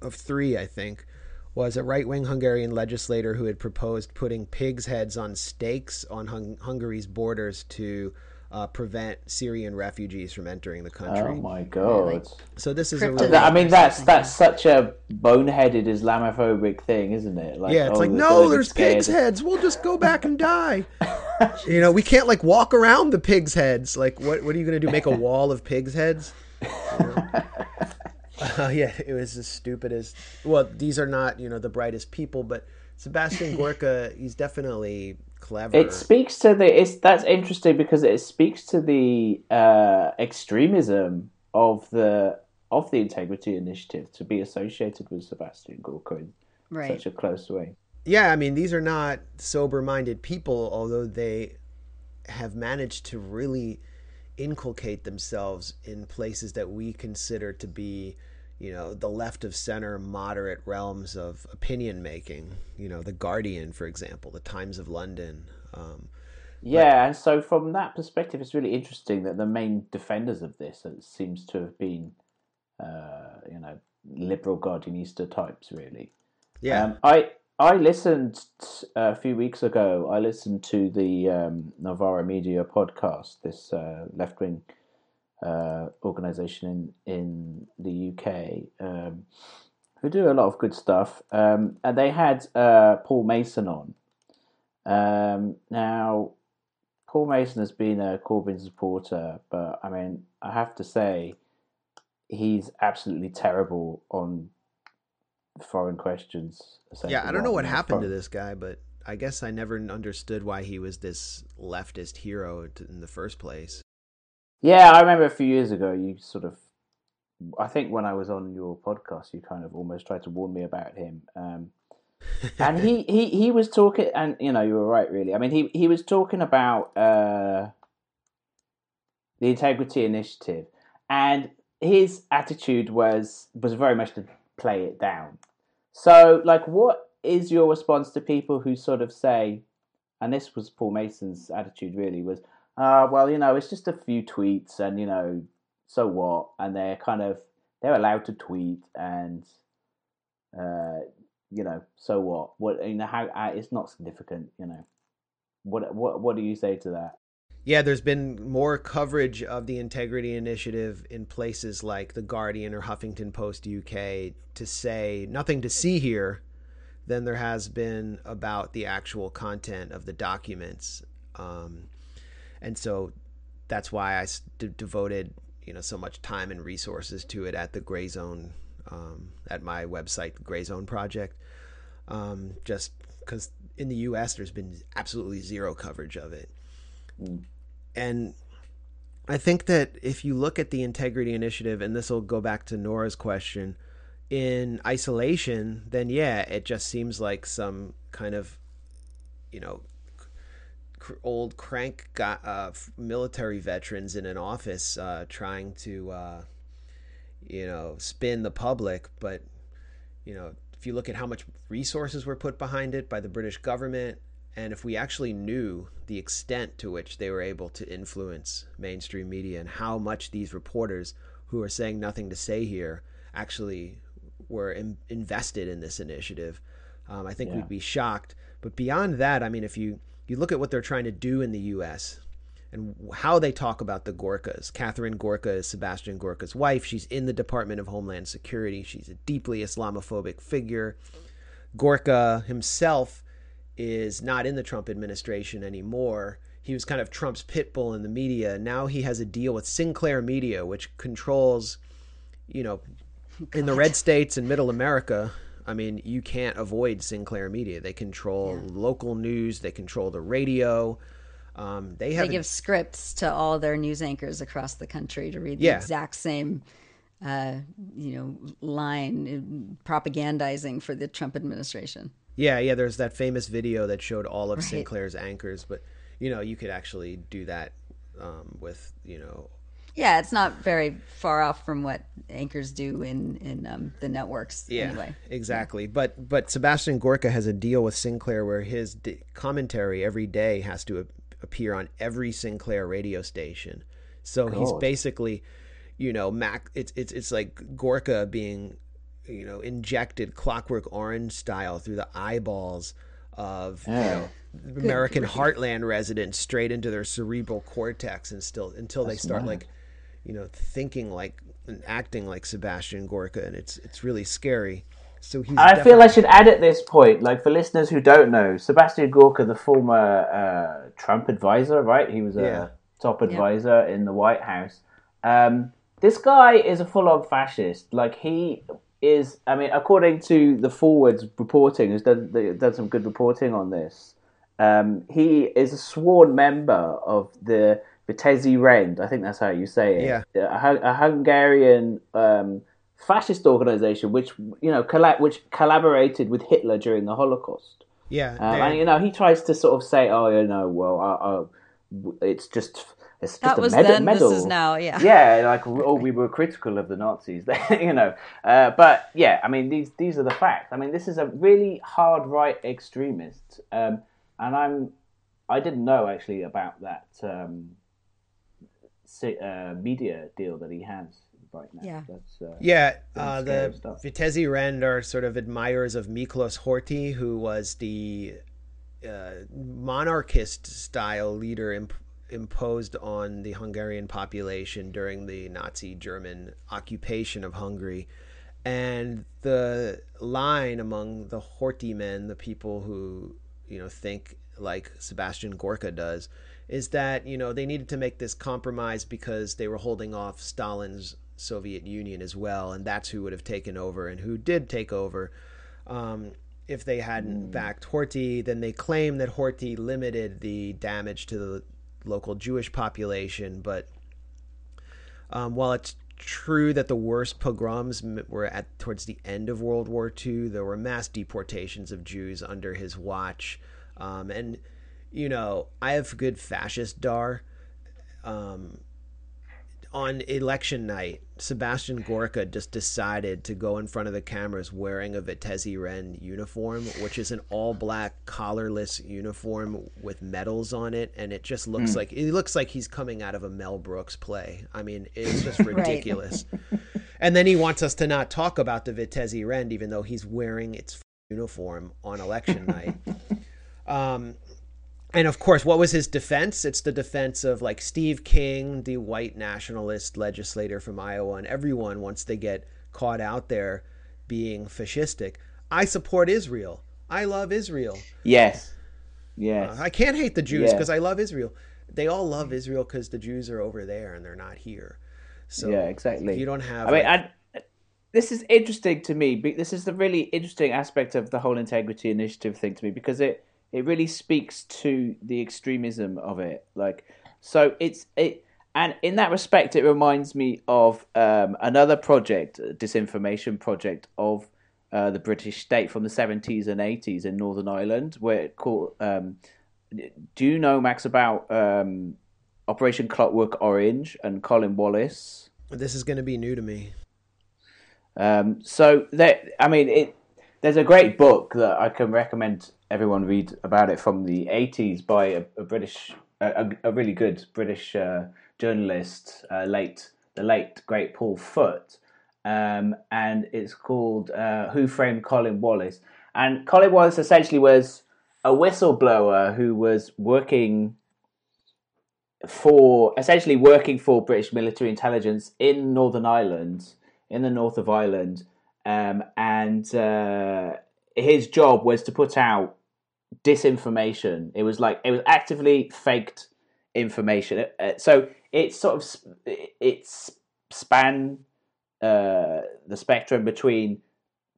of three, I think, was a right wing Hungarian legislator who had proposed putting pigs' heads on stakes on hung- Hungary's borders to uh, prevent Syrian refugees from entering the country. Oh my god! So this is a really, I mean, that's that's such a boneheaded Islamophobic thing, isn't it? Like, yeah, it's oh, like no, gonna be there's pigs' heads. We'll just go back and die. you know, we can't like walk around the pigs' heads. Like, what what are you gonna do? Make a wall of pigs' heads? You know? Uh, yeah, it was the stupidest. Well, these are not you know the brightest people, but Sebastian Gorka, he's definitely clever. It speaks to the. It's that's interesting because it speaks to the uh, extremism of the of the integrity initiative to be associated with Sebastian Gorka in Right. such a close way. yeah, I mean, these are not sober-minded people, although they have managed to really inculcate themselves in places that we consider to be, you know, the left of center, moderate realms of opinion making. You know, the Guardian, for example, the Times of London. Um, Yeah, and so from that perspective, it's really interesting that the main defenders of this uh, seems to have been, uh, you know, liberal Guardianista types, really. yeah, Um, I I listened t- a few weeks ago. I listened to the um, Novara Media podcast, this uh, left wing uh, organization in in the UK, um, who do a lot of good stuff. Um, and they had uh, Paul Mason on. Um, now, Paul Mason has been a Corbyn supporter, but I mean, I have to say, he's absolutely terrible on foreign questions. yeah. I don't know what happened to this. this guy, but I guess I never understood why he was this leftist hero in the first place. Yeah, I remember a few years ago you sort of I think when I was on your podcast you kind of almost tried to warn me about him. Um, and he, he, he was talking and you know, you were right really. I mean he, he was talking about uh, the integrity initiative and his attitude was was very much to play it down. So like what is your response to people who sort of say and this was Paul Mason's attitude really was uh, well, you know, it's just a few tweets, and you know, so what? And they're kind of they're allowed to tweet, and uh, you know, so what? What you know, how uh, it's not significant, you know. What what what do you say to that? Yeah, there's been more coverage of the Integrity Initiative in places like The Guardian or Huffington Post UK to say nothing to see here than there has been about the actual content of the documents. Um, and so that's why I de- devoted you know so much time and resources to it at the Grayzone um, at my website, Grayzone Project. Um, just because in the U.S. there's been absolutely zero coverage of it, and I think that if you look at the Integrity Initiative, and this will go back to Nora's question, in isolation, then yeah, it just seems like some kind of, you know, cr- old crank guy, uh, military veterans in an office uh, trying to, uh, you know, spin the public. But, you know, if you look at how much resources were put behind it by the British government, and if we actually knew the extent to which they were able to influence mainstream media and how much these reporters who are saying nothing to say here actually were in, invested in this initiative, um, I think Yeah. we'd be shocked. But beyond that, I mean, if you you look at what they're trying to do in the U.S. and how they talk about the Gorkas, Catherine Gorka is Sebastian Gorka's wife. She's in the Department of Homeland Security. She's a deeply Islamophobic figure. Gorka himself is not in the Trump administration anymore. He was kind of Trump's pit bull in the media. Now he has a deal with Sinclair Media, which controls, you know, in the red states and middle America. I mean, you can't avoid Sinclair Media. They control local news, they control the radio. Um, they have They give scripts to all their news anchors across the country to read the Yeah. exact same uh, you know, line uh, propagandizing for the Trump administration. Yeah, yeah. There's that famous video that showed all of Right. Sinclair's anchors, but you know, you could actually do that um, with you know. Yeah, it's not very far off from what anchors do in in um, the networks. Yeah, Anyway, exactly. But but Sebastian Gorka has a deal with Sinclair where his d- commentary every day has to a- appear on every Sinclair radio station. So he's basically, you know, Mac. It's it's it's like Gorka being, you know, injected Clockwork Orange style through the eyeballs of you know American heartland residents straight into their cerebral cortex and still until they start like, you know, thinking like and acting like Sebastian Gorka, and it's it's really scary. So he's. I feel I should add at this point, like for listeners who don't know, Sebastian Gorka, the former uh, Trump advisor, right? He was a Yeah. top advisor in the White House. Um, this guy is a full-on fascist. Like he is. I mean, according to the Forward's reporting, who's done, done some good reporting on this. Um, he is a sworn member of the Vitezi Rend. I think that's how you say it. Yeah. a, a Hungarian um, fascist organization, which you know, colla- which collaborated with Hitler during the Holocaust. yeah, Um, and you know, he tries to sort of say, "Oh, you know, well, uh, uh, w- it's just." It's just that a was med- then. medal. This is now. Yeah. Yeah, like oh, we were critical of the Nazis, you know. Uh, but yeah, I mean these these are the facts. I mean this is a really hard right extremist, um, and I'm I didn't know actually about that um, si- uh, media deal that he has right now. Yeah. That's, uh, Yeah, uh, the stuff. Vitezi Rend are sort of admirers of Miklos Horthy, who was the uh, monarchist style leader imp- imposed on the Hungarian population during the Nazi German occupation of Hungary. And the line among the Horthy men, the people who you know think like Sebastian Gorka does, is that you know they needed to make this compromise because they were holding off Stalin's Soviet Union as well, and that's who would have taken over and who did take over. Um, if they hadn't backed Horthy, then they claim that Horthy limited the damage to the local Jewish population, but um, while it's true that the worst pogroms were at towards the end of World War II, there were mass deportations of Jews under his watch, um, and you know I have good fascist dar. Um, on election night, Sebastian Gorka just decided to go in front of the cameras wearing a Vitezi Rend uniform, which is an all black collarless uniform with medals on it, and it just looks like it looks like he's coming out of a Mel Brooks play. I mean, it's just ridiculous. and then he wants us to not talk about the Vitezi Rend, even though he's wearing its uniform on election night. Um, and of course, what was his defense? It's the defense of like Steve King, the white nationalist legislator from Iowa, and everyone once they get caught out there being fascistic. I support Israel. I love Israel. yes, uh, yes. I can't hate the Jews Yeah. because I love Israel. They all love Israel because the Jews are over there and they're not here. So yeah, exactly. If you don't have, I mean, like- and this is interesting to me. This is the really interesting aspect of the whole integrity initiative thing to me because it it really speaks to the extremism of it. Like, so it's it, and in that respect, it reminds me of um, another project, disinformation project of uh, the British state from the seventies and eighties in Northern Ireland, where it called. Um, do you know Max about um, Operation Clockwork Orange and Colin Wallace? this is going to be new to me. Um, so that I mean, it. There's a great book that I can recommend everyone read about it from the 80s by a, a British, a, a really good British uh, journalist, uh, late the late great Paul Foot, um, and it's called uh, "Who Framed Colin Wallace." And Colin Wallace essentially was a whistleblower who was working for essentially working for British military intelligence in Northern Ireland, in the north of Ireland, um, and uh, his job was to put out disinformation. It was like it was actively faked information. Uh, so it's sort of it's span uh, the spectrum between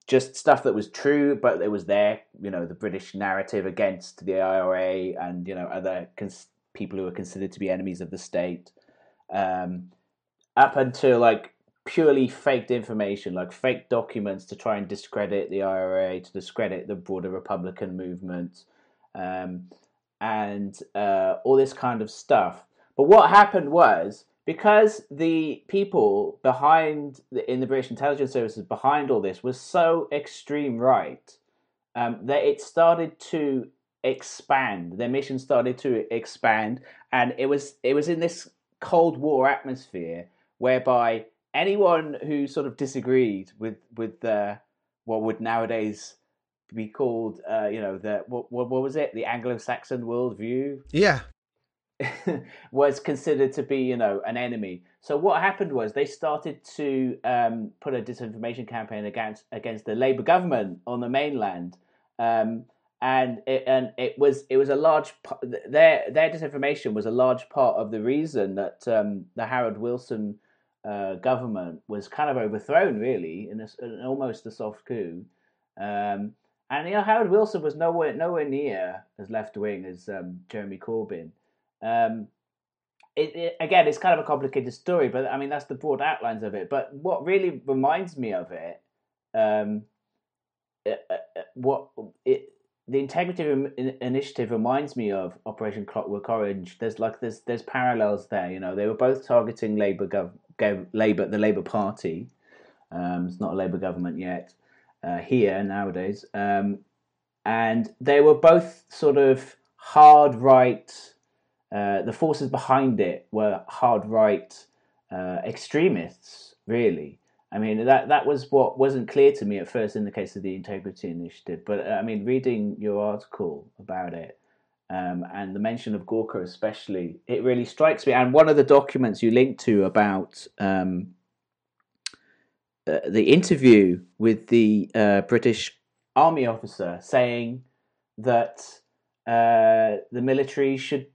just stuff that was true, but it was there. You know, the British narrative against the IRA and you know other cons- people who are considered to be enemies of the state, um, up until like purely faked information, like fake documents to try and discredit the IRA, to discredit the broader Republican movement, um, and uh, all this kind of stuff. But what happened was because the people behind the, in the British intelligence services behind all this was so extreme right um, that it started to expand. Their mission started to expand, and it was it was in this Cold War atmosphere whereby anyone who sort of disagreed with with uh, what would nowadays be called, uh, you know, the what, what what was it, the Anglo-Saxon worldview, Yeah. was considered to be, you know, an enemy. So what happened was they started to um, put a disinformation campaign against against the Labour government on the mainland, um, and it and it was it was a large their their disinformation was a large part of the reason that um, the Harold Wilson uh, government was kind of overthrown, really, in, a, in almost a soft coup. Um, and you know, Harold Wilson was nowhere nowhere near as left wing as um, Jeremy Corbyn. Um, it, it, again, it's kind of a complicated story, but I mean that's the broad outlines of it. But what really reminds me of it, um, uh, uh, uh, what it, the integrity initiative reminds me of Operation Clockwork Orange. There's like there's there's parallels there. You know, they were both targeting Labour gov, Labour the Labour Party. Um, it's not a Labour government yet uh, here nowadays, um, and they were both sort of hard right. Uh, the forces behind it were hard right uh, extremists, really. I mean, that that was what wasn't clear to me at first in the case of the Integrity Initiative. But uh, I mean, reading your article about it um, and the mention of Gorka especially, it really strikes me. And one of the documents you linked to about um, uh, the interview with the uh, British Army officer saying that uh, the military should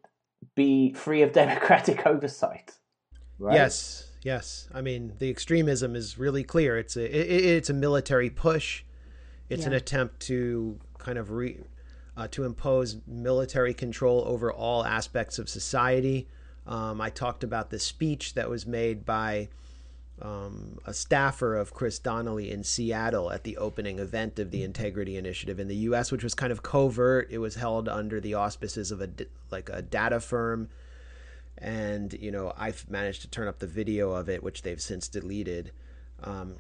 be free of democratic oversight. Right? Yes, yes. I mean, the extremism is really clear. It's a it, it's a military push. It's an attempt to kind of re uh, to impose military control over all aspects of society. Um, I talked about the speech that was made by um, a staffer of Chris Donnelly in Seattle at the opening event of the Integrity Initiative in the U.S., which was kind of covert. It was held under the auspices of a like a data firm, and you know I've managed to turn up the video of it, which they've since deleted. Um,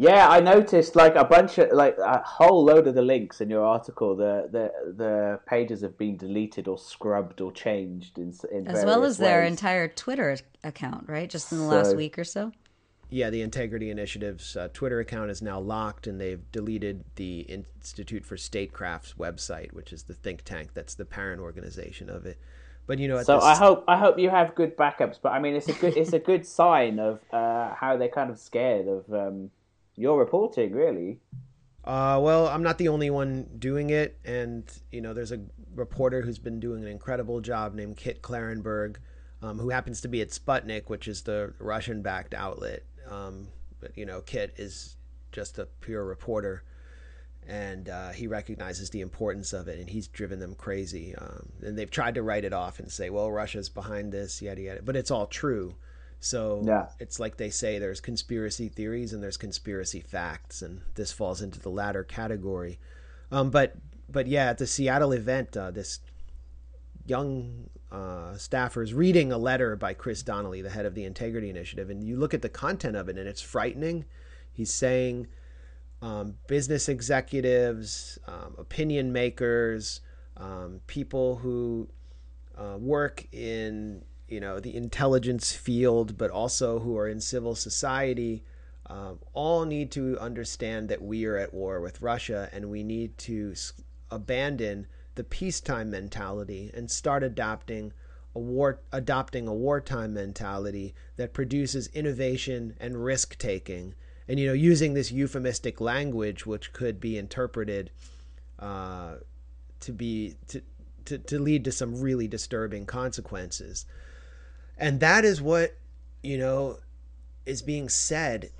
Yeah, I noticed like a bunch of like a whole load of the links in your article. The the the pages have been deleted or scrubbed or changed in in as well various as their ways. entire Twitter account, right? Just in the last week or so. yeah, the Integrity Initiative's uh, Twitter account is now locked, and they've deleted the Institute for Statecraft's website, which is the think tank that's the parent organization of it. But you know, at So this- I hope I hope you have good backups. But I mean, it's a good it's a good sign of uh, how they're kind of scared of um, your reporting, really. Uh, well, I'm not the only one doing it, and you know, there's a reporter who's been doing an incredible job named Kit Klarenberg, um, who happens to be at Sputnik, which is the Russian-backed outlet. Um, but you know, Kit is just a pure reporter, and uh, he recognizes the importance of it, and he's driven them crazy. Um, and they've tried to write it off and say, "Well, Russia's behind this, yada yada," but it's all true. So Yeah. it's like they say there's conspiracy theories and there's conspiracy facts, and this falls into the latter category. Um, but but yeah, at the Seattle event, uh, this young uh, staffer is reading a letter by Chris Donnelly, the head of the Integrity Initiative, and you look at the content of it, and it's frightening. He's saying um, business executives, um, opinion makers, um, people who uh, work in you know the intelligence field, but also who are in civil society, um, all need to understand that we are at war with Russia, and we need to abandon the peacetime mentality and start adopting a war adopting a wartime mentality that produces innovation and risk taking and you know using this euphemistic language which could be interpreted uh, to be to, to to lead to some really disturbing consequences and that is what you know is being said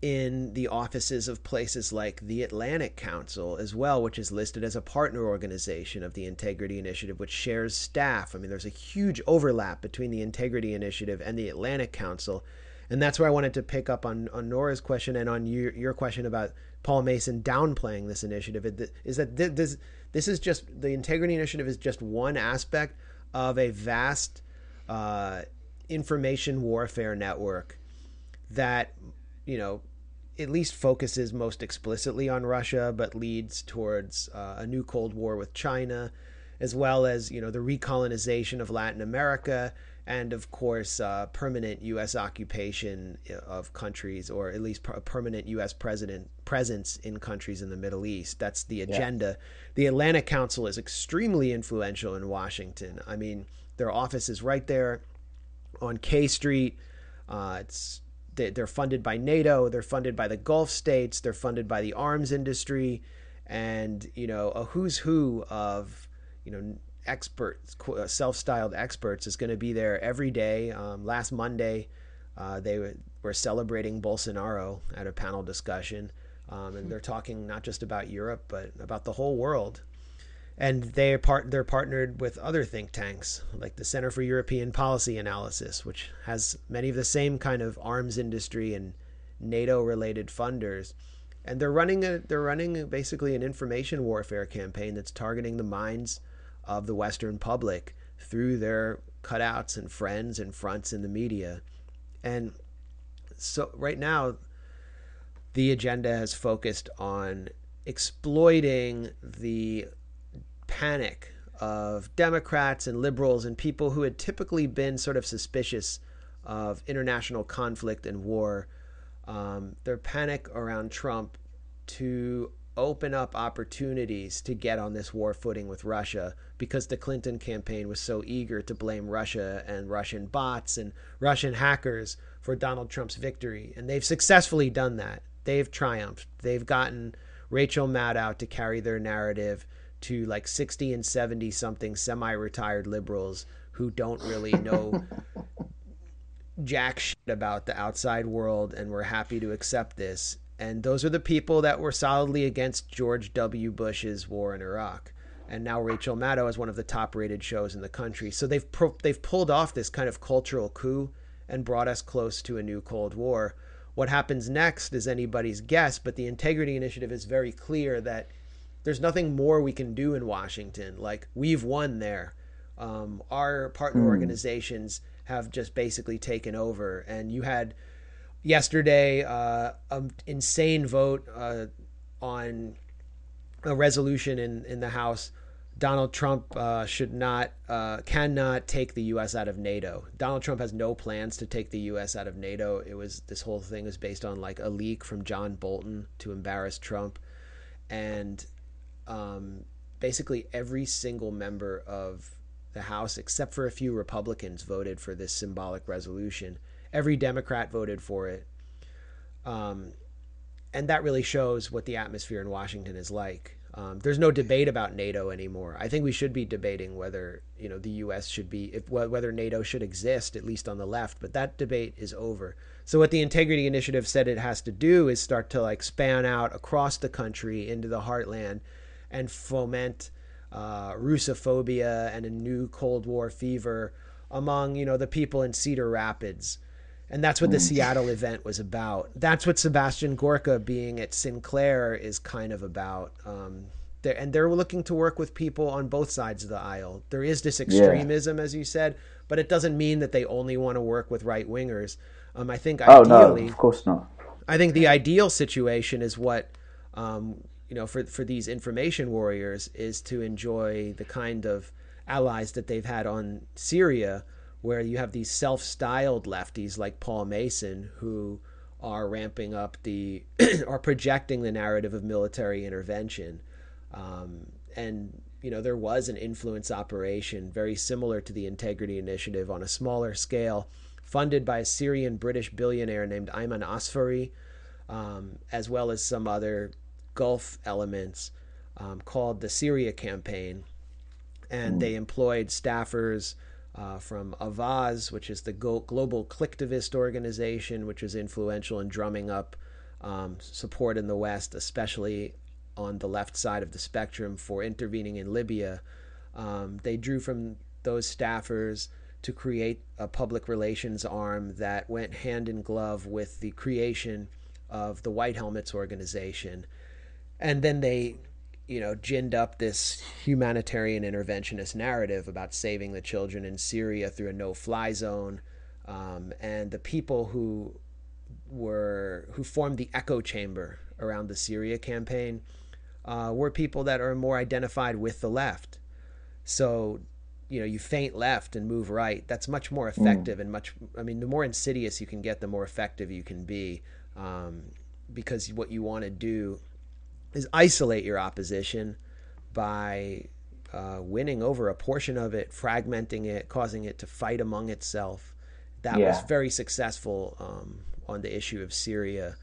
in the offices of places like the Atlantic Council as well, which is listed as a partner organization of the Integrity Initiative, which shares staff. I mean, there's a huge overlap between the Integrity Initiative and the Atlantic Council. And that's where I wanted to pick up on, on Nora's question and on your, your question about Paul Mason downplaying this initiative. Is that this, this is just the integrity initiative is just one aspect of a vast uh, information warfare network that, you know, at least focuses most explicitly on Russia, but leads towards uh, a new Cold War with China, as well as you know the recolonization of Latin America, and of course uh, permanent U.S. occupation of countries, or at least a permanent U.S. president presence in countries in the Middle East. That's the agenda. Yeah. The Atlantic Council is extremely influential in Washington. I mean, their office is right there on K Street. Uh, it's they're funded by NATO, they're funded by the Gulf states, they're funded by the arms industry, and you know a who's who of you know experts, uh, self-styled experts, is going to be there every day. Um, last Monday, uh, they were celebrating Bolsonaro at a panel discussion, um, and they're talking not just about Europe but about the whole world and they part they're partnered with other think tanks like the Center for European Policy Analysis, which has many of the same kind of arms industry and NATO related funders. And they're running a they're running basically an information warfare campaign that's targeting the minds of the Western public through their cutouts and friends and fronts in the media. And so right now the agenda has focused on exploiting the panic of Democrats and liberals and people who had typically been sort of suspicious of international conflict and war. Um, their panic around Trump to open up opportunities to get on this war footing with Russia because the Clinton campaign was so eager to blame Russia and Russian bots and Russian hackers for Donald Trump's victory. And they've successfully done that. They've triumphed. They've gotten Rachel Maddow to carry their narrative to like 60 and 70 something semi retired liberals who don't really know jack shit about the outside world and were happy to accept this. And those are the people that were solidly against George W. Bush's war in Iraq. And now Rachel Maddow is one of the top rated shows in the country. So they've pro- they've pulled off this kind of cultural coup and brought us close to a new Cold War. What happens next is anybody's guess, but the Integrity Initiative is very clear that there's nothing more we can do in Washington. Like we've won there. Um, our partner mm. organizations have just basically taken over, and you had yesterday uh, an insane vote uh, on a resolution in in the House. Donald Trump uh, should not, uh, cannot take the U.S. out of NATO. Donald Trump has no plans to take the U.S. out of NATO. It was this whole thing was based on like a leak from John Bolton to embarrass Trump, and um, basically every single member of the House, except for a few Republicans, voted for this symbolic resolution. Every Democrat voted for it. Um, and that really shows what the atmosphere in Washington is like. Um, there's no debate about NATO anymore. I think we should be debating whether you know the U.S. should be if, whether NATO should exist, at least on the left. But that debate is over. So what the Integrity Initiative said it has to do is start to like span out across the country into the heartland and foment uh, Russophobia and a new Cold War fever among you know the people in Cedar Rapids. And that's what the mm. Seattle event was about. That's what Sebastian Gorka being at Sinclair is kind of about. Um, they're, and they're looking to work with people on both sides of the aisle. There is this extremism, yeah. as you said, but it doesn't mean that they only want to work with right wingers. Um, I think oh, ideally, no, of course not. I think the ideal situation is what um, you know, for for these information warriors is to enjoy the kind of allies that they've had on Syria, where you have these self-styled lefties like Paul Mason who are ramping up the are projecting the narrative of military intervention, um, and you know there was an influence operation very similar to the Integrity Initiative on a smaller scale, funded by a Syrian British billionaire named Ayman Asfari, um, as well as some other Gulf elements um, called the Syria Campaign, and mm. they employed staffers uh, from Avaaz, which is the global collectivist organization, which was influential in drumming up um, support in the West, especially on the left side of the spectrum for intervening in Libya. Um, they drew from those staffers to create a public relations arm that went hand in glove with the creation of the White Helmets organization. And then they, you know, ginned up this humanitarian interventionist narrative about saving the children in Syria through a no fly zone. Um, and the people who were who formed the echo chamber around the Syria campaign uh, were people that are more identified with the left. So, you know, you faint left and move right. That's much more effective and much. I mean, the more insidious you can get, the more effective you can be, um, because what you want to do is isolate your opposition by uh, winning over a portion of it, fragmenting it, causing it to fight among itself. That was very successful um, on the issue of Syria.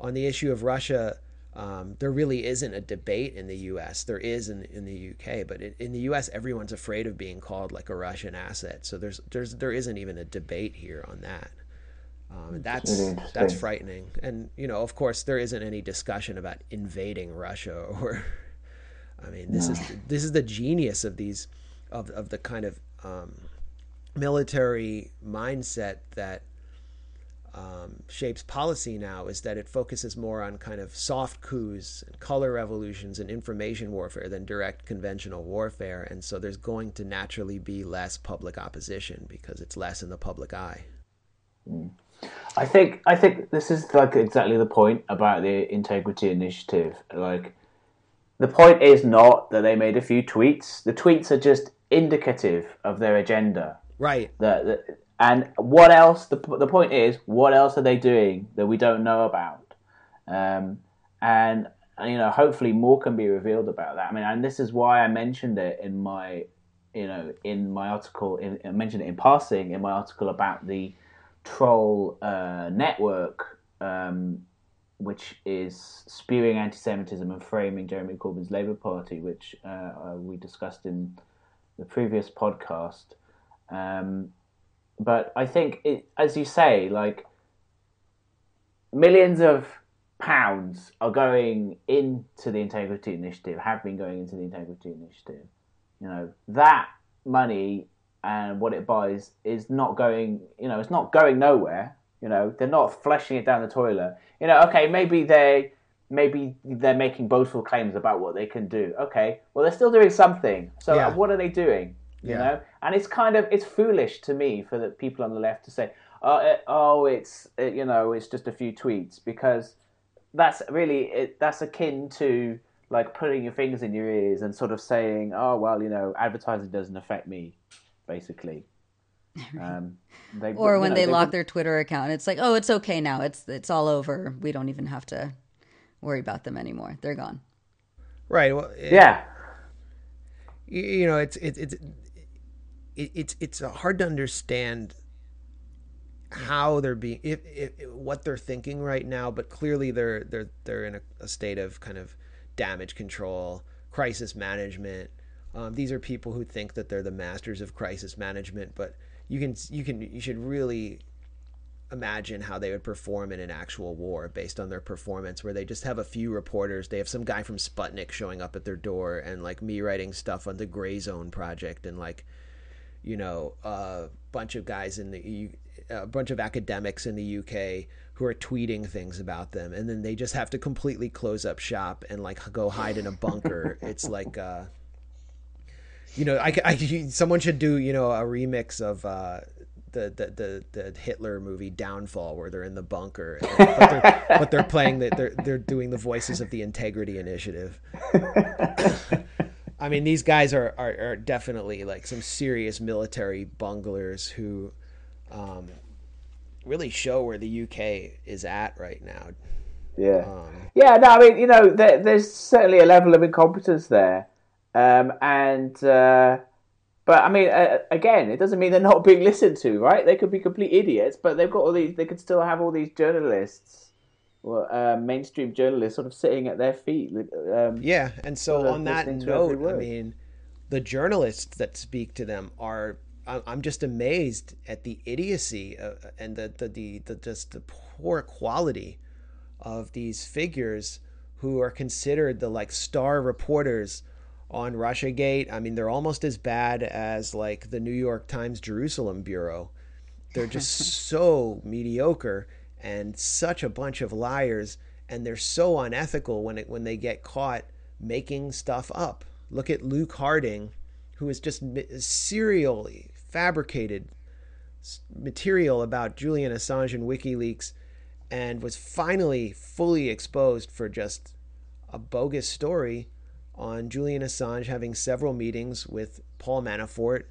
On the issue of Russia, um, there really isn't a debate in the U.S. There is in, in the U.K., but in, in the U.S., everyone's afraid of being called like a Russian asset. So there's there's there isn't even a debate here on that. Um, that's that's frightening. And you know, of course, there isn't any discussion about invading Russia or. I mean, this is this is the genius of these of of the kind of um, military mindset that um, shapes policy now is that it focuses more on kind of soft coups and color revolutions and information warfare than direct conventional warfare. And so there's going to naturally be less public opposition because it's less in the public eye. I think I think this is like exactly the point about the integrity initiative. Like the point is not that they made a few tweets. The tweets are just indicative of their agenda. Right. The, and what else? The, the point is, what else are they doing that we don't know about? Um, and you know, hopefully more can be revealed about that. I mean, and this is why I mentioned it in my, you know, in my article. In, I mentioned it in passing in my article about the troll uh, network, um, which is spewing anti-Semitism and framing Jeremy Corbyn's Labour Party, which uh, uh, we discussed in the previous podcast. Um, but I think, it, as you say, like millions of pounds are going into the Integrity Initiative, have been going into the Integrity Initiative. You know that money and what it buys is not going. You know, it's not going nowhere. You know, they're not flushing it down the toilet. You know, okay, maybe they. Maybe they're making boastful claims about what they can do. Okay, well they're still doing something. So Yeah. what are they doing? you Yeah. know and it's kind of it's foolish to me for the people on the left to say oh, it, oh it's it, you know it's just a few tweets because that's really it, that's akin to like putting your fingers in your ears and sort of saying oh well you know advertising doesn't affect me basically um, they, Or when know, they lock would- their Twitter account, it's like, oh, it's okay now. It's it's all over. We don't even have to worry about them anymore. They're gone. Right. Well, it- yeah you, you know, it's it's it's it, it's it's hard to understand how they're being if, if, if- what they're thinking right now, but clearly they're they're they're in a, a state of kind of damage control, crisis management. Um, these are people who think that they're the masters of crisis management, but you can you can you should really imagine how they would perform in an actual war based on their performance where they just have a few reporters. They have some guy from sputnik showing up at their door and like me writing stuff on the Grayzone Project and like you know a bunch of guys in the a bunch of academics in the UK who are tweeting things about them. And then they just have to completely close up shop and like go hide in a bunker. It's like uh you know, I, I someone should do you know a remix of uh, the, the the the Hitler movie Downfall, where they're in the bunker, and, but, they're, but they're playing that they're they're doing the voices of the Integrity Initiative. I mean, these guys are, are are definitely like some serious military bunglers who um, really show where the UK is at right now. Yeah. Um, Yeah, no, I mean, you know, there, there's certainly a level of incompetence there, um, and uh, but I mean, uh, again, it doesn't mean they're not being listened to, right? They could be complete idiots, but they've got all these. They could still have all these journalists, well, uh, mainstream journalists, sort of sitting at their feet. Um, Yeah, and so on that listening to every note, I mean, the journalists that speak to them are. I'm just amazed at the idiocy uh, and the, the the the just the poor quality of these figures who are considered the like star reporters on Russiagate. I mean, they're almost as bad as like the New York Times Jerusalem Bureau. They're just so mediocre and such a bunch of liars, and they're so unethical when it when they get caught making stuff up. Look at Luke Harding, who has just serially fabricated material about Julian Assange and WikiLeaks, and was finally fully exposed for just a bogus story on Julian Assange having several meetings with Paul Manafort,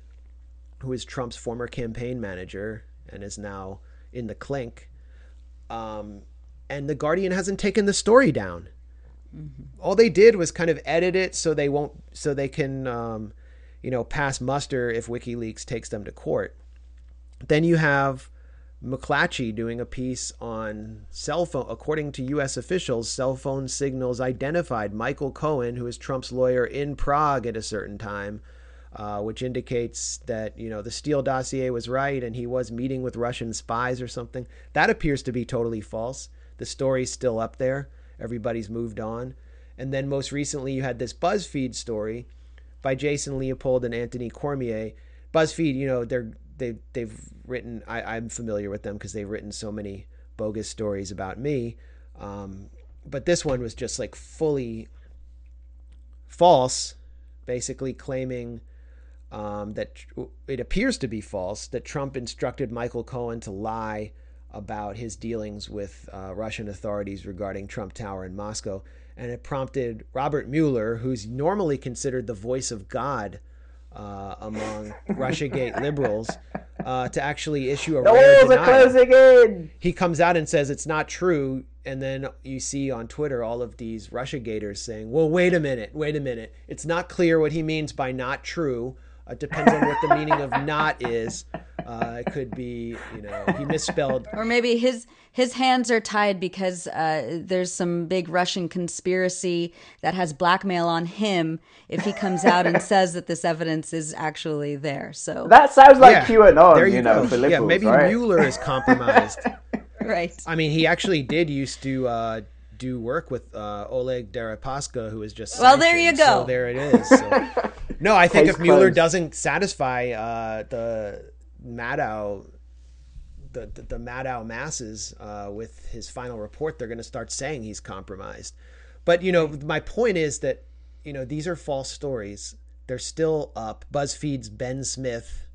who is Trump's former campaign manager and is now in the clink. Um, and the Guardian hasn't taken the story down. All they did was kind of edit it so they won't, so they can, um, you know, pass muster if WikiLeaks takes them to court. Then you have McClatchy doing a piece on cell phone. According to U.S. officials, cell phone signals identified Michael Cohen, who is Trump's lawyer, in Prague at a certain time, uh, which indicates that you know the Steele dossier was right and he was meeting with Russian spies or something. That appears to be totally false. The story's still up there. Everybody's moved on. And then most recently, you had this BuzzFeed story by Jason Leopold and Anthony Cormier. BuzzFeed, you know, they're they they've written. I, I'm familiar with them because they've written so many bogus stories about me. Um, but this one was just like fully false, basically claiming um, that tr- it appears to be false that Trump instructed Michael Cohen to lie about his dealings with uh, Russian authorities regarding Trump Tower in Moscow. And it prompted Robert Mueller, who's normally considered the voice of God uh, among Russiagate liberals, uh, to actually issue a The rare walls are denial. closing in. he comes out and says it's not true and then you see on twitter all of these russia gators saying well wait a minute wait a minute. It's not clear what he means by not true it depends on what the meaning of not is uh, it could be you know he misspelled Or maybe his his hands are tied because uh, there's some big Russian conspiracy that has blackmail on him if he comes out and says that this evidence is actually there. So That sounds like Yeah, QAnon, there you, you, know, yeah maybe right? mueller is compromised right. i mean he actually did used to uh, do work with uh, Oleg Deripaska, who is just Well, there you sanctioned, So go. there it is. So. no, I think Case if Mueller closed. doesn't satisfy uh, the Maddow, the the, the Maddow masses uh, with his final report, they're going to start saying he's compromised. But you know, my point is that you know these are false stories. They're still up. BuzzFeed's Ben Smith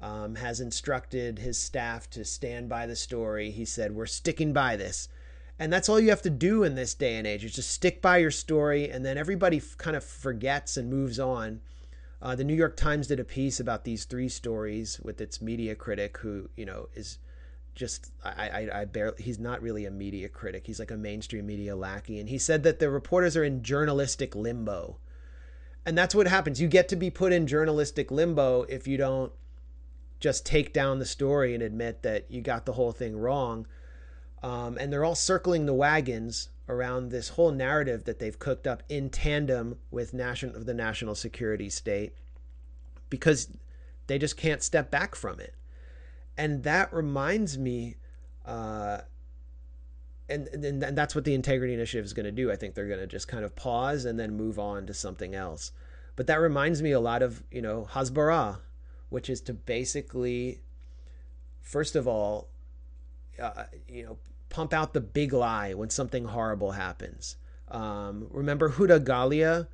um, has instructed his staff to stand by the story. He said, We're sticking by this. And that's all you have to do in this day and age is just stick by your story, and then everybody f- kind of forgets and moves on. Uh, the New York Times did a piece about these three stories with its media critic, who you know is just I, I, I barely he's not really a media critic. He's like a mainstream media lackey, and he said that the reporters are in journalistic limbo, and that's what happens. You get to be put in journalistic limbo if you don't just take down the story and admit that you got the whole thing wrong. Um, and they're all circling the wagons around this whole narrative that they've cooked up in tandem with national the national security state because they just can't step back from it. And that reminds me, uh, and, and that's what the integrity initiative is going to do. I think they're going to just kind of pause and then move on to something else. But that reminds me a lot of you know Hasbara, which is to basically, first of all, uh, you know, pump out the big lie when something horrible happens. Um, remember Huda Ghalia?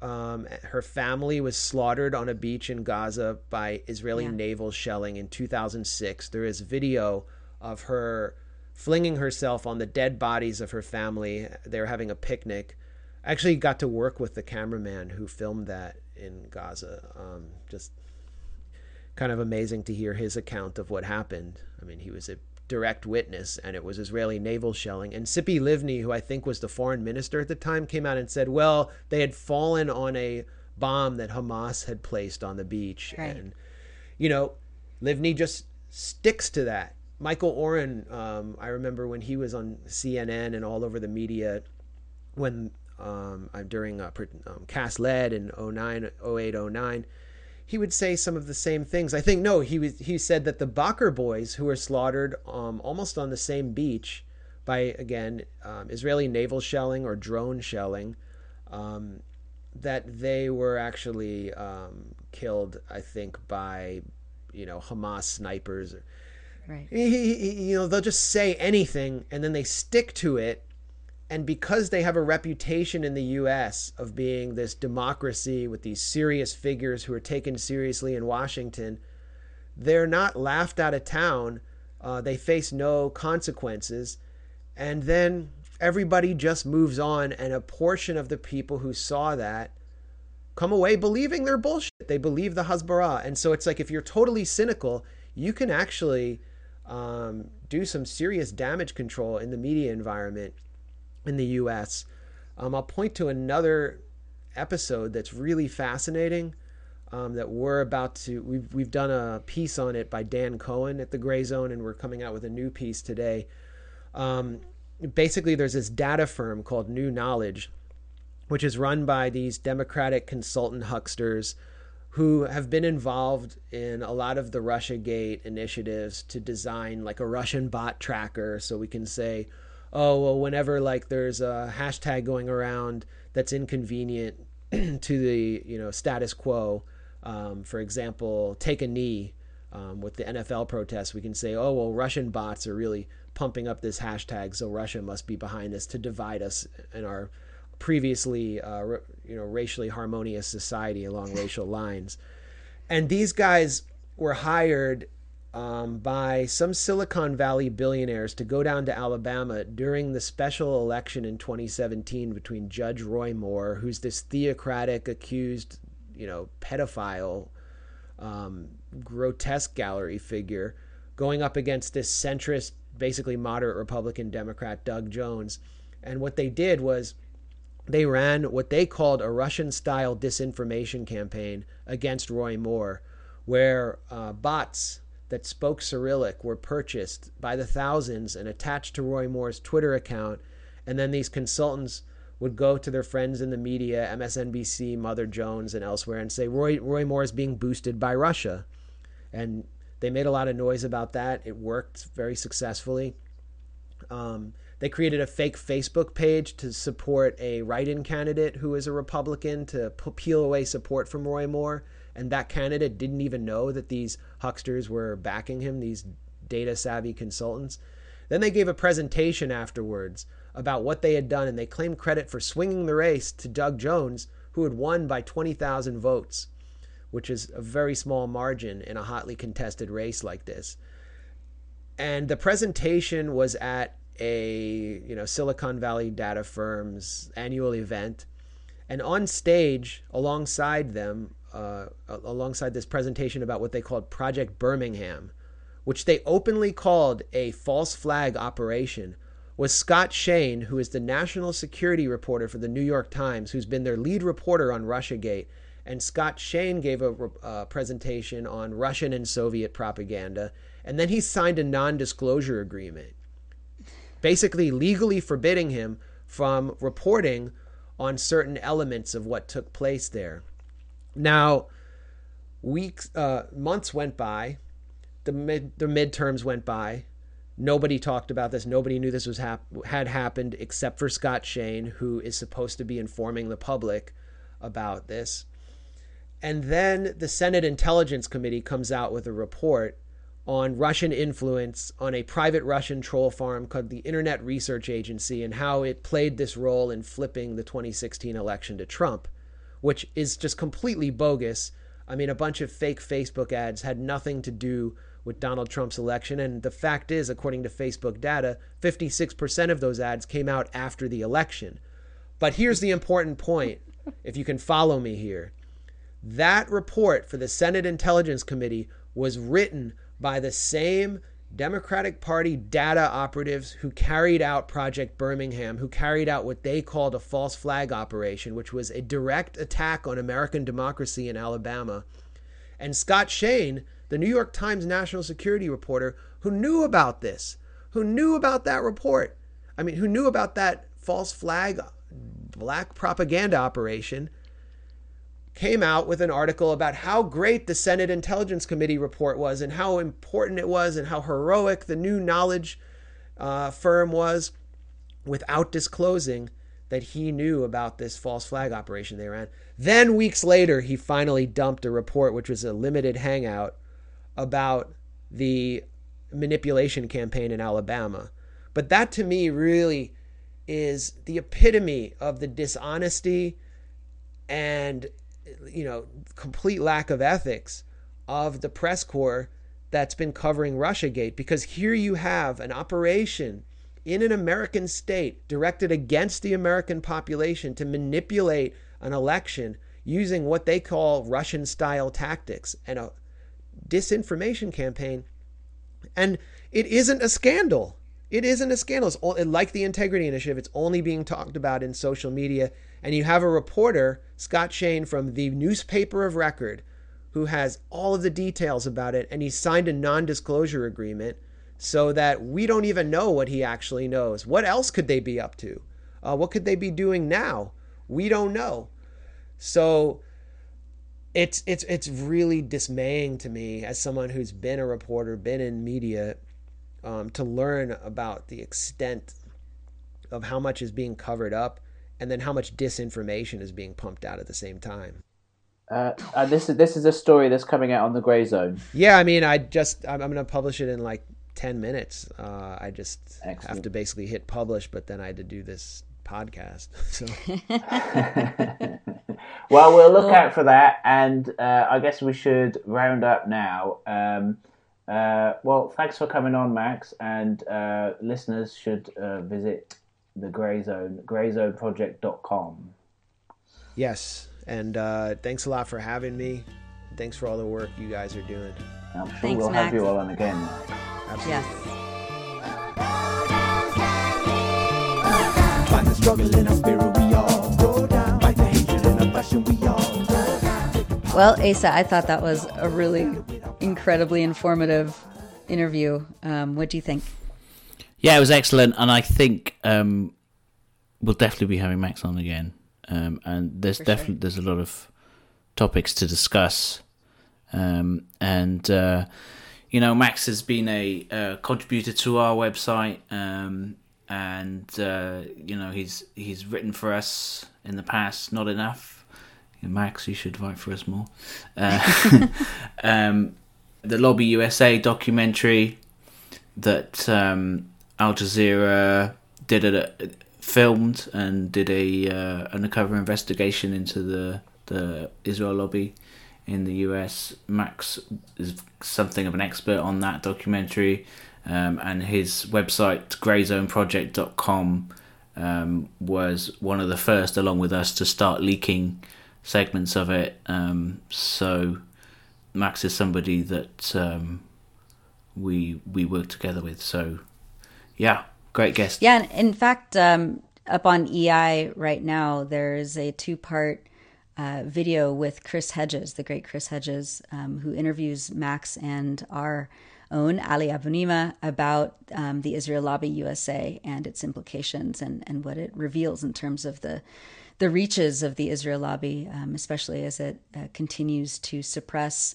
Um, her family was slaughtered on a beach in Gaza by Israeli naval shelling in 2006. There is video of her flinging herself on the dead bodies of her family. They were having a picnic. I actually got to work with the cameraman who filmed that in Gaza. Um, just kind of amazing to hear his account of what happened. I mean, he was a direct witness, and it was Israeli naval shelling. And Tzipi Livni, who I think was the foreign minister at the time, came out and said, well, they had fallen on a bomb that Hamas had placed on the beach. Right. And, you know, Livni just sticks to that. Michael Oren, um, I remember when he was on CNN and all over the media when um, during uh, um, Cast Lead in 09, 08, 09, he would say some of the same things. I think no, he was he said that the Bakr boys who were slaughtered um, almost on the same beach by again um, Israeli naval shelling or drone shelling, um, that they were actually um, killed, I think, by you know Hamas snipers. Right. He- he- he- you know, they'll just say anything and then they stick to it. And because they have a reputation in the U.S. of being this democracy with these serious figures who are taken seriously in Washington, they're not laughed out of town. Uh, they face no consequences. And then everybody just moves on. And a portion of the people who saw that come away believing they're bullshit. They believe the Hasbara. And so it's like if you're totally cynical, you can actually um, do some serious damage control in the media environment in the US. Um, I'll point to another episode that's really fascinating um, that we're about to we've we've done a piece on it by Dan Cohen at the Grayzone, and we're coming out with a new piece today. Um, basically, there's this data firm called New Knowledge, which is run by these Democratic consultant hucksters who have been involved in a lot of the Russiagate initiatives to design like a Russian bot tracker so we can say, oh, well, whenever like there's a hashtag going around that's inconvenient to the, you know, status quo, um, for example, take a knee um, with the NFL protests, we can say, oh, well, Russian bots are really pumping up this hashtag, so Russia must be behind this to divide us in our previously, uh, ra- you know, racially harmonious society along racial lines. And these guys were hired um, by some Silicon Valley billionaires to go down to Alabama during the special election in 2017 between Judge Roy Moore, who's this theocratic accused, you know, pedophile, um, grotesque gallery figure, going up against this centrist, basically moderate Republican Democrat, Doug Jones. And what they did was they ran what they called a Russian style disinformation campaign against Roy Moore, where uh, bots that spoke Cyrillic were purchased by the thousands and attached to Roy Moore's Twitter account. And then these consultants would go to their friends in the media, MSNBC, Mother Jones, and elsewhere, and say, Roy, Roy Moore is being boosted by Russia. And they made a lot of noise about that. It worked very successfully. Um, they created a fake Facebook page to support a write in candidate who is a Republican to peel away support from Roy Moore. And that candidate didn't even know that these hucksters were backing him, these data savvy consultants. Then they gave a presentation afterwards about what they had done, and they claimed credit for swinging the race to Doug Jones, who had won by 20,000 votes, which is a very small margin in a hotly contested race like this. And the presentation was at a you know Silicon Valley data firm's annual event, and on stage alongside them, uh, alongside this presentation about what they called Project Birmingham, which they openly called a false flag operation, was Scott Shane, who is the national security reporter for the New York Times, who's been their lead reporter on Russiagate. And Scott Shane gave a uh, presentation on Russian and Soviet propaganda, and then he signed a non disclosure agreement basically legally forbidding him from reporting on certain elements of what took place there. Now, weeks, uh, months went by, the mid, the midterms went by. Nobody talked about this. Nobody knew this was hap- had happened except for Scott Shane, who is supposed to be informing the public about this. And then the Senate Intelligence Committee comes out with a report on Russian influence on a private Russian troll farm called the Internet Research Agency and how it played this role in flipping the 2016 election to Trump, which is just completely bogus. I mean, a bunch of fake Facebook ads had nothing to do with Donald Trump's election. And the fact is, according to Facebook data, 56% of those ads came out after the election. But here's the important point, if you can follow me here. That report for the Senate Intelligence Committee was written by the same Democratic Party data operatives who carried out Project Birmingham, who carried out what they called a false flag operation, which was a direct attack on American democracy in Alabama. And Scott Shane, the New York Times national security reporter, who knew about this, who knew about that report, I mean, who knew about that false flag black propaganda operation came out with an article about how great the Senate Intelligence Committee report was and how important it was and how heroic the new knowledge uh, firm was without disclosing that he knew about this false flag operation they ran. Then, weeks later, he finally dumped a report, which was a limited hangout, about the manipulation campaign in Alabama. But that to me really is the epitome of the dishonesty and you know complete lack of ethics of the press corps that's been covering Russiagate because here you have an operation in an American state directed against the American population to manipulate an election using what they call Russian style tactics and a disinformation campaign. And it isn't a scandal. It isn't a scandal. It's all, like the Integrity Initiative, it's only being talked about in social media. And you have a reporter, Scott Shane, from the newspaper of record, who has all of the details about it. And he signed a non disclosure agreement so that we don't even know what he actually knows. What else could they be up to? Uh, what could they be doing now? We don't know. So it's it's it's really dismaying to me as someone who's been a reporter, been in media, um, to learn about the extent of how much is being covered up, and then how much disinformation is being pumped out at the same time. Uh, uh, this is this is a story that's coming out on the Grayzone. Yeah, I mean, I just I'm, I'm going to publish it in like ten minutes. Uh, I just Excellent. have to basically hit publish, but then I had to do this podcast. So Well, we'll look out for that, and uh, I guess we should round up now. Um, uh, well, thanks for coming on, Max, and uh, listeners should uh, visit the Grey Zone, grayzoneproject.com. yes, and uh, thanks a lot for having me. Thanks for all the work you guys are doing. I'm sure Thanks, we'll Max. have you all on again. Absolutely. Yes. Find the struggle in our spirit, we all go down. Fight the hatred and oppression, we all go down. Well, Asa, I thought that was a really incredibly informative interview. Um, what do you think? Yeah, it was excellent, and I think um, we'll definitely be having Max on again. Um, and there's For definitely sure. there's a lot of topics to discuss, um, and uh, you know Max has been a uh, contributor to our website, um, and uh, you know he's he's written for us in the past. Not enough, Max. You should write for us more. Uh, um, the Lobby USA documentary that um, Al Jazeera did it, filmed and did a uh, undercover investigation into the the Israel lobby in the US. Max is something of an expert on that documentary, um, and his website grayzoneproject.com um, was one of the first, along with us, to start leaking segments of it. Um, so Max is somebody that um, we we work together with. So yeah, great guest. Yeah, and in fact, um, up on EI right now, there's a two part uh, video with Chris Hedges, the great Chris Hedges, um, who interviews Max and our own Ali Abunimah about um, the Israel Lobby USA and its implications and, and what it reveals in terms of the the reaches of the Israel lobby, um, especially as it uh, continues to suppress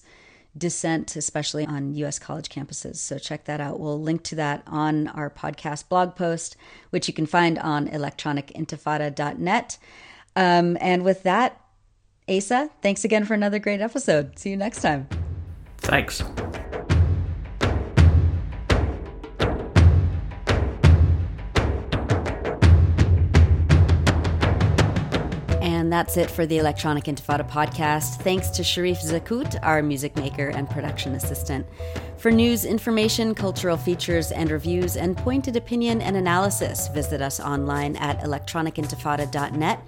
dissent, especially on U.S. college campuses. So check that out. We'll link to that on our podcast blog post, which you can find on electronicintifada.net. Um, and with that, Asa, thanks again for another great episode. See you next time. Thanks. And that's it for the Electronic Intifada podcast. Thanks to Sharif Zakout, our music maker and production assistant. For news, information, cultural features, and reviews, and pointed opinion and analysis, visit us online at electronicintifada.net,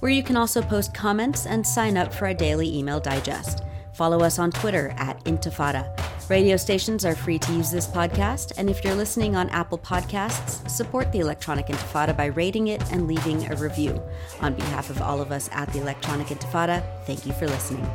where you can also post comments and sign up for our daily email digest. Follow us on Twitter at Intifada. Radio stations are free to use this podcast, and if you're listening on Apple Podcasts, support the Electronic Intifada by rating it and leaving a review. On behalf of all of us at the Electronic Intifada, thank you for listening.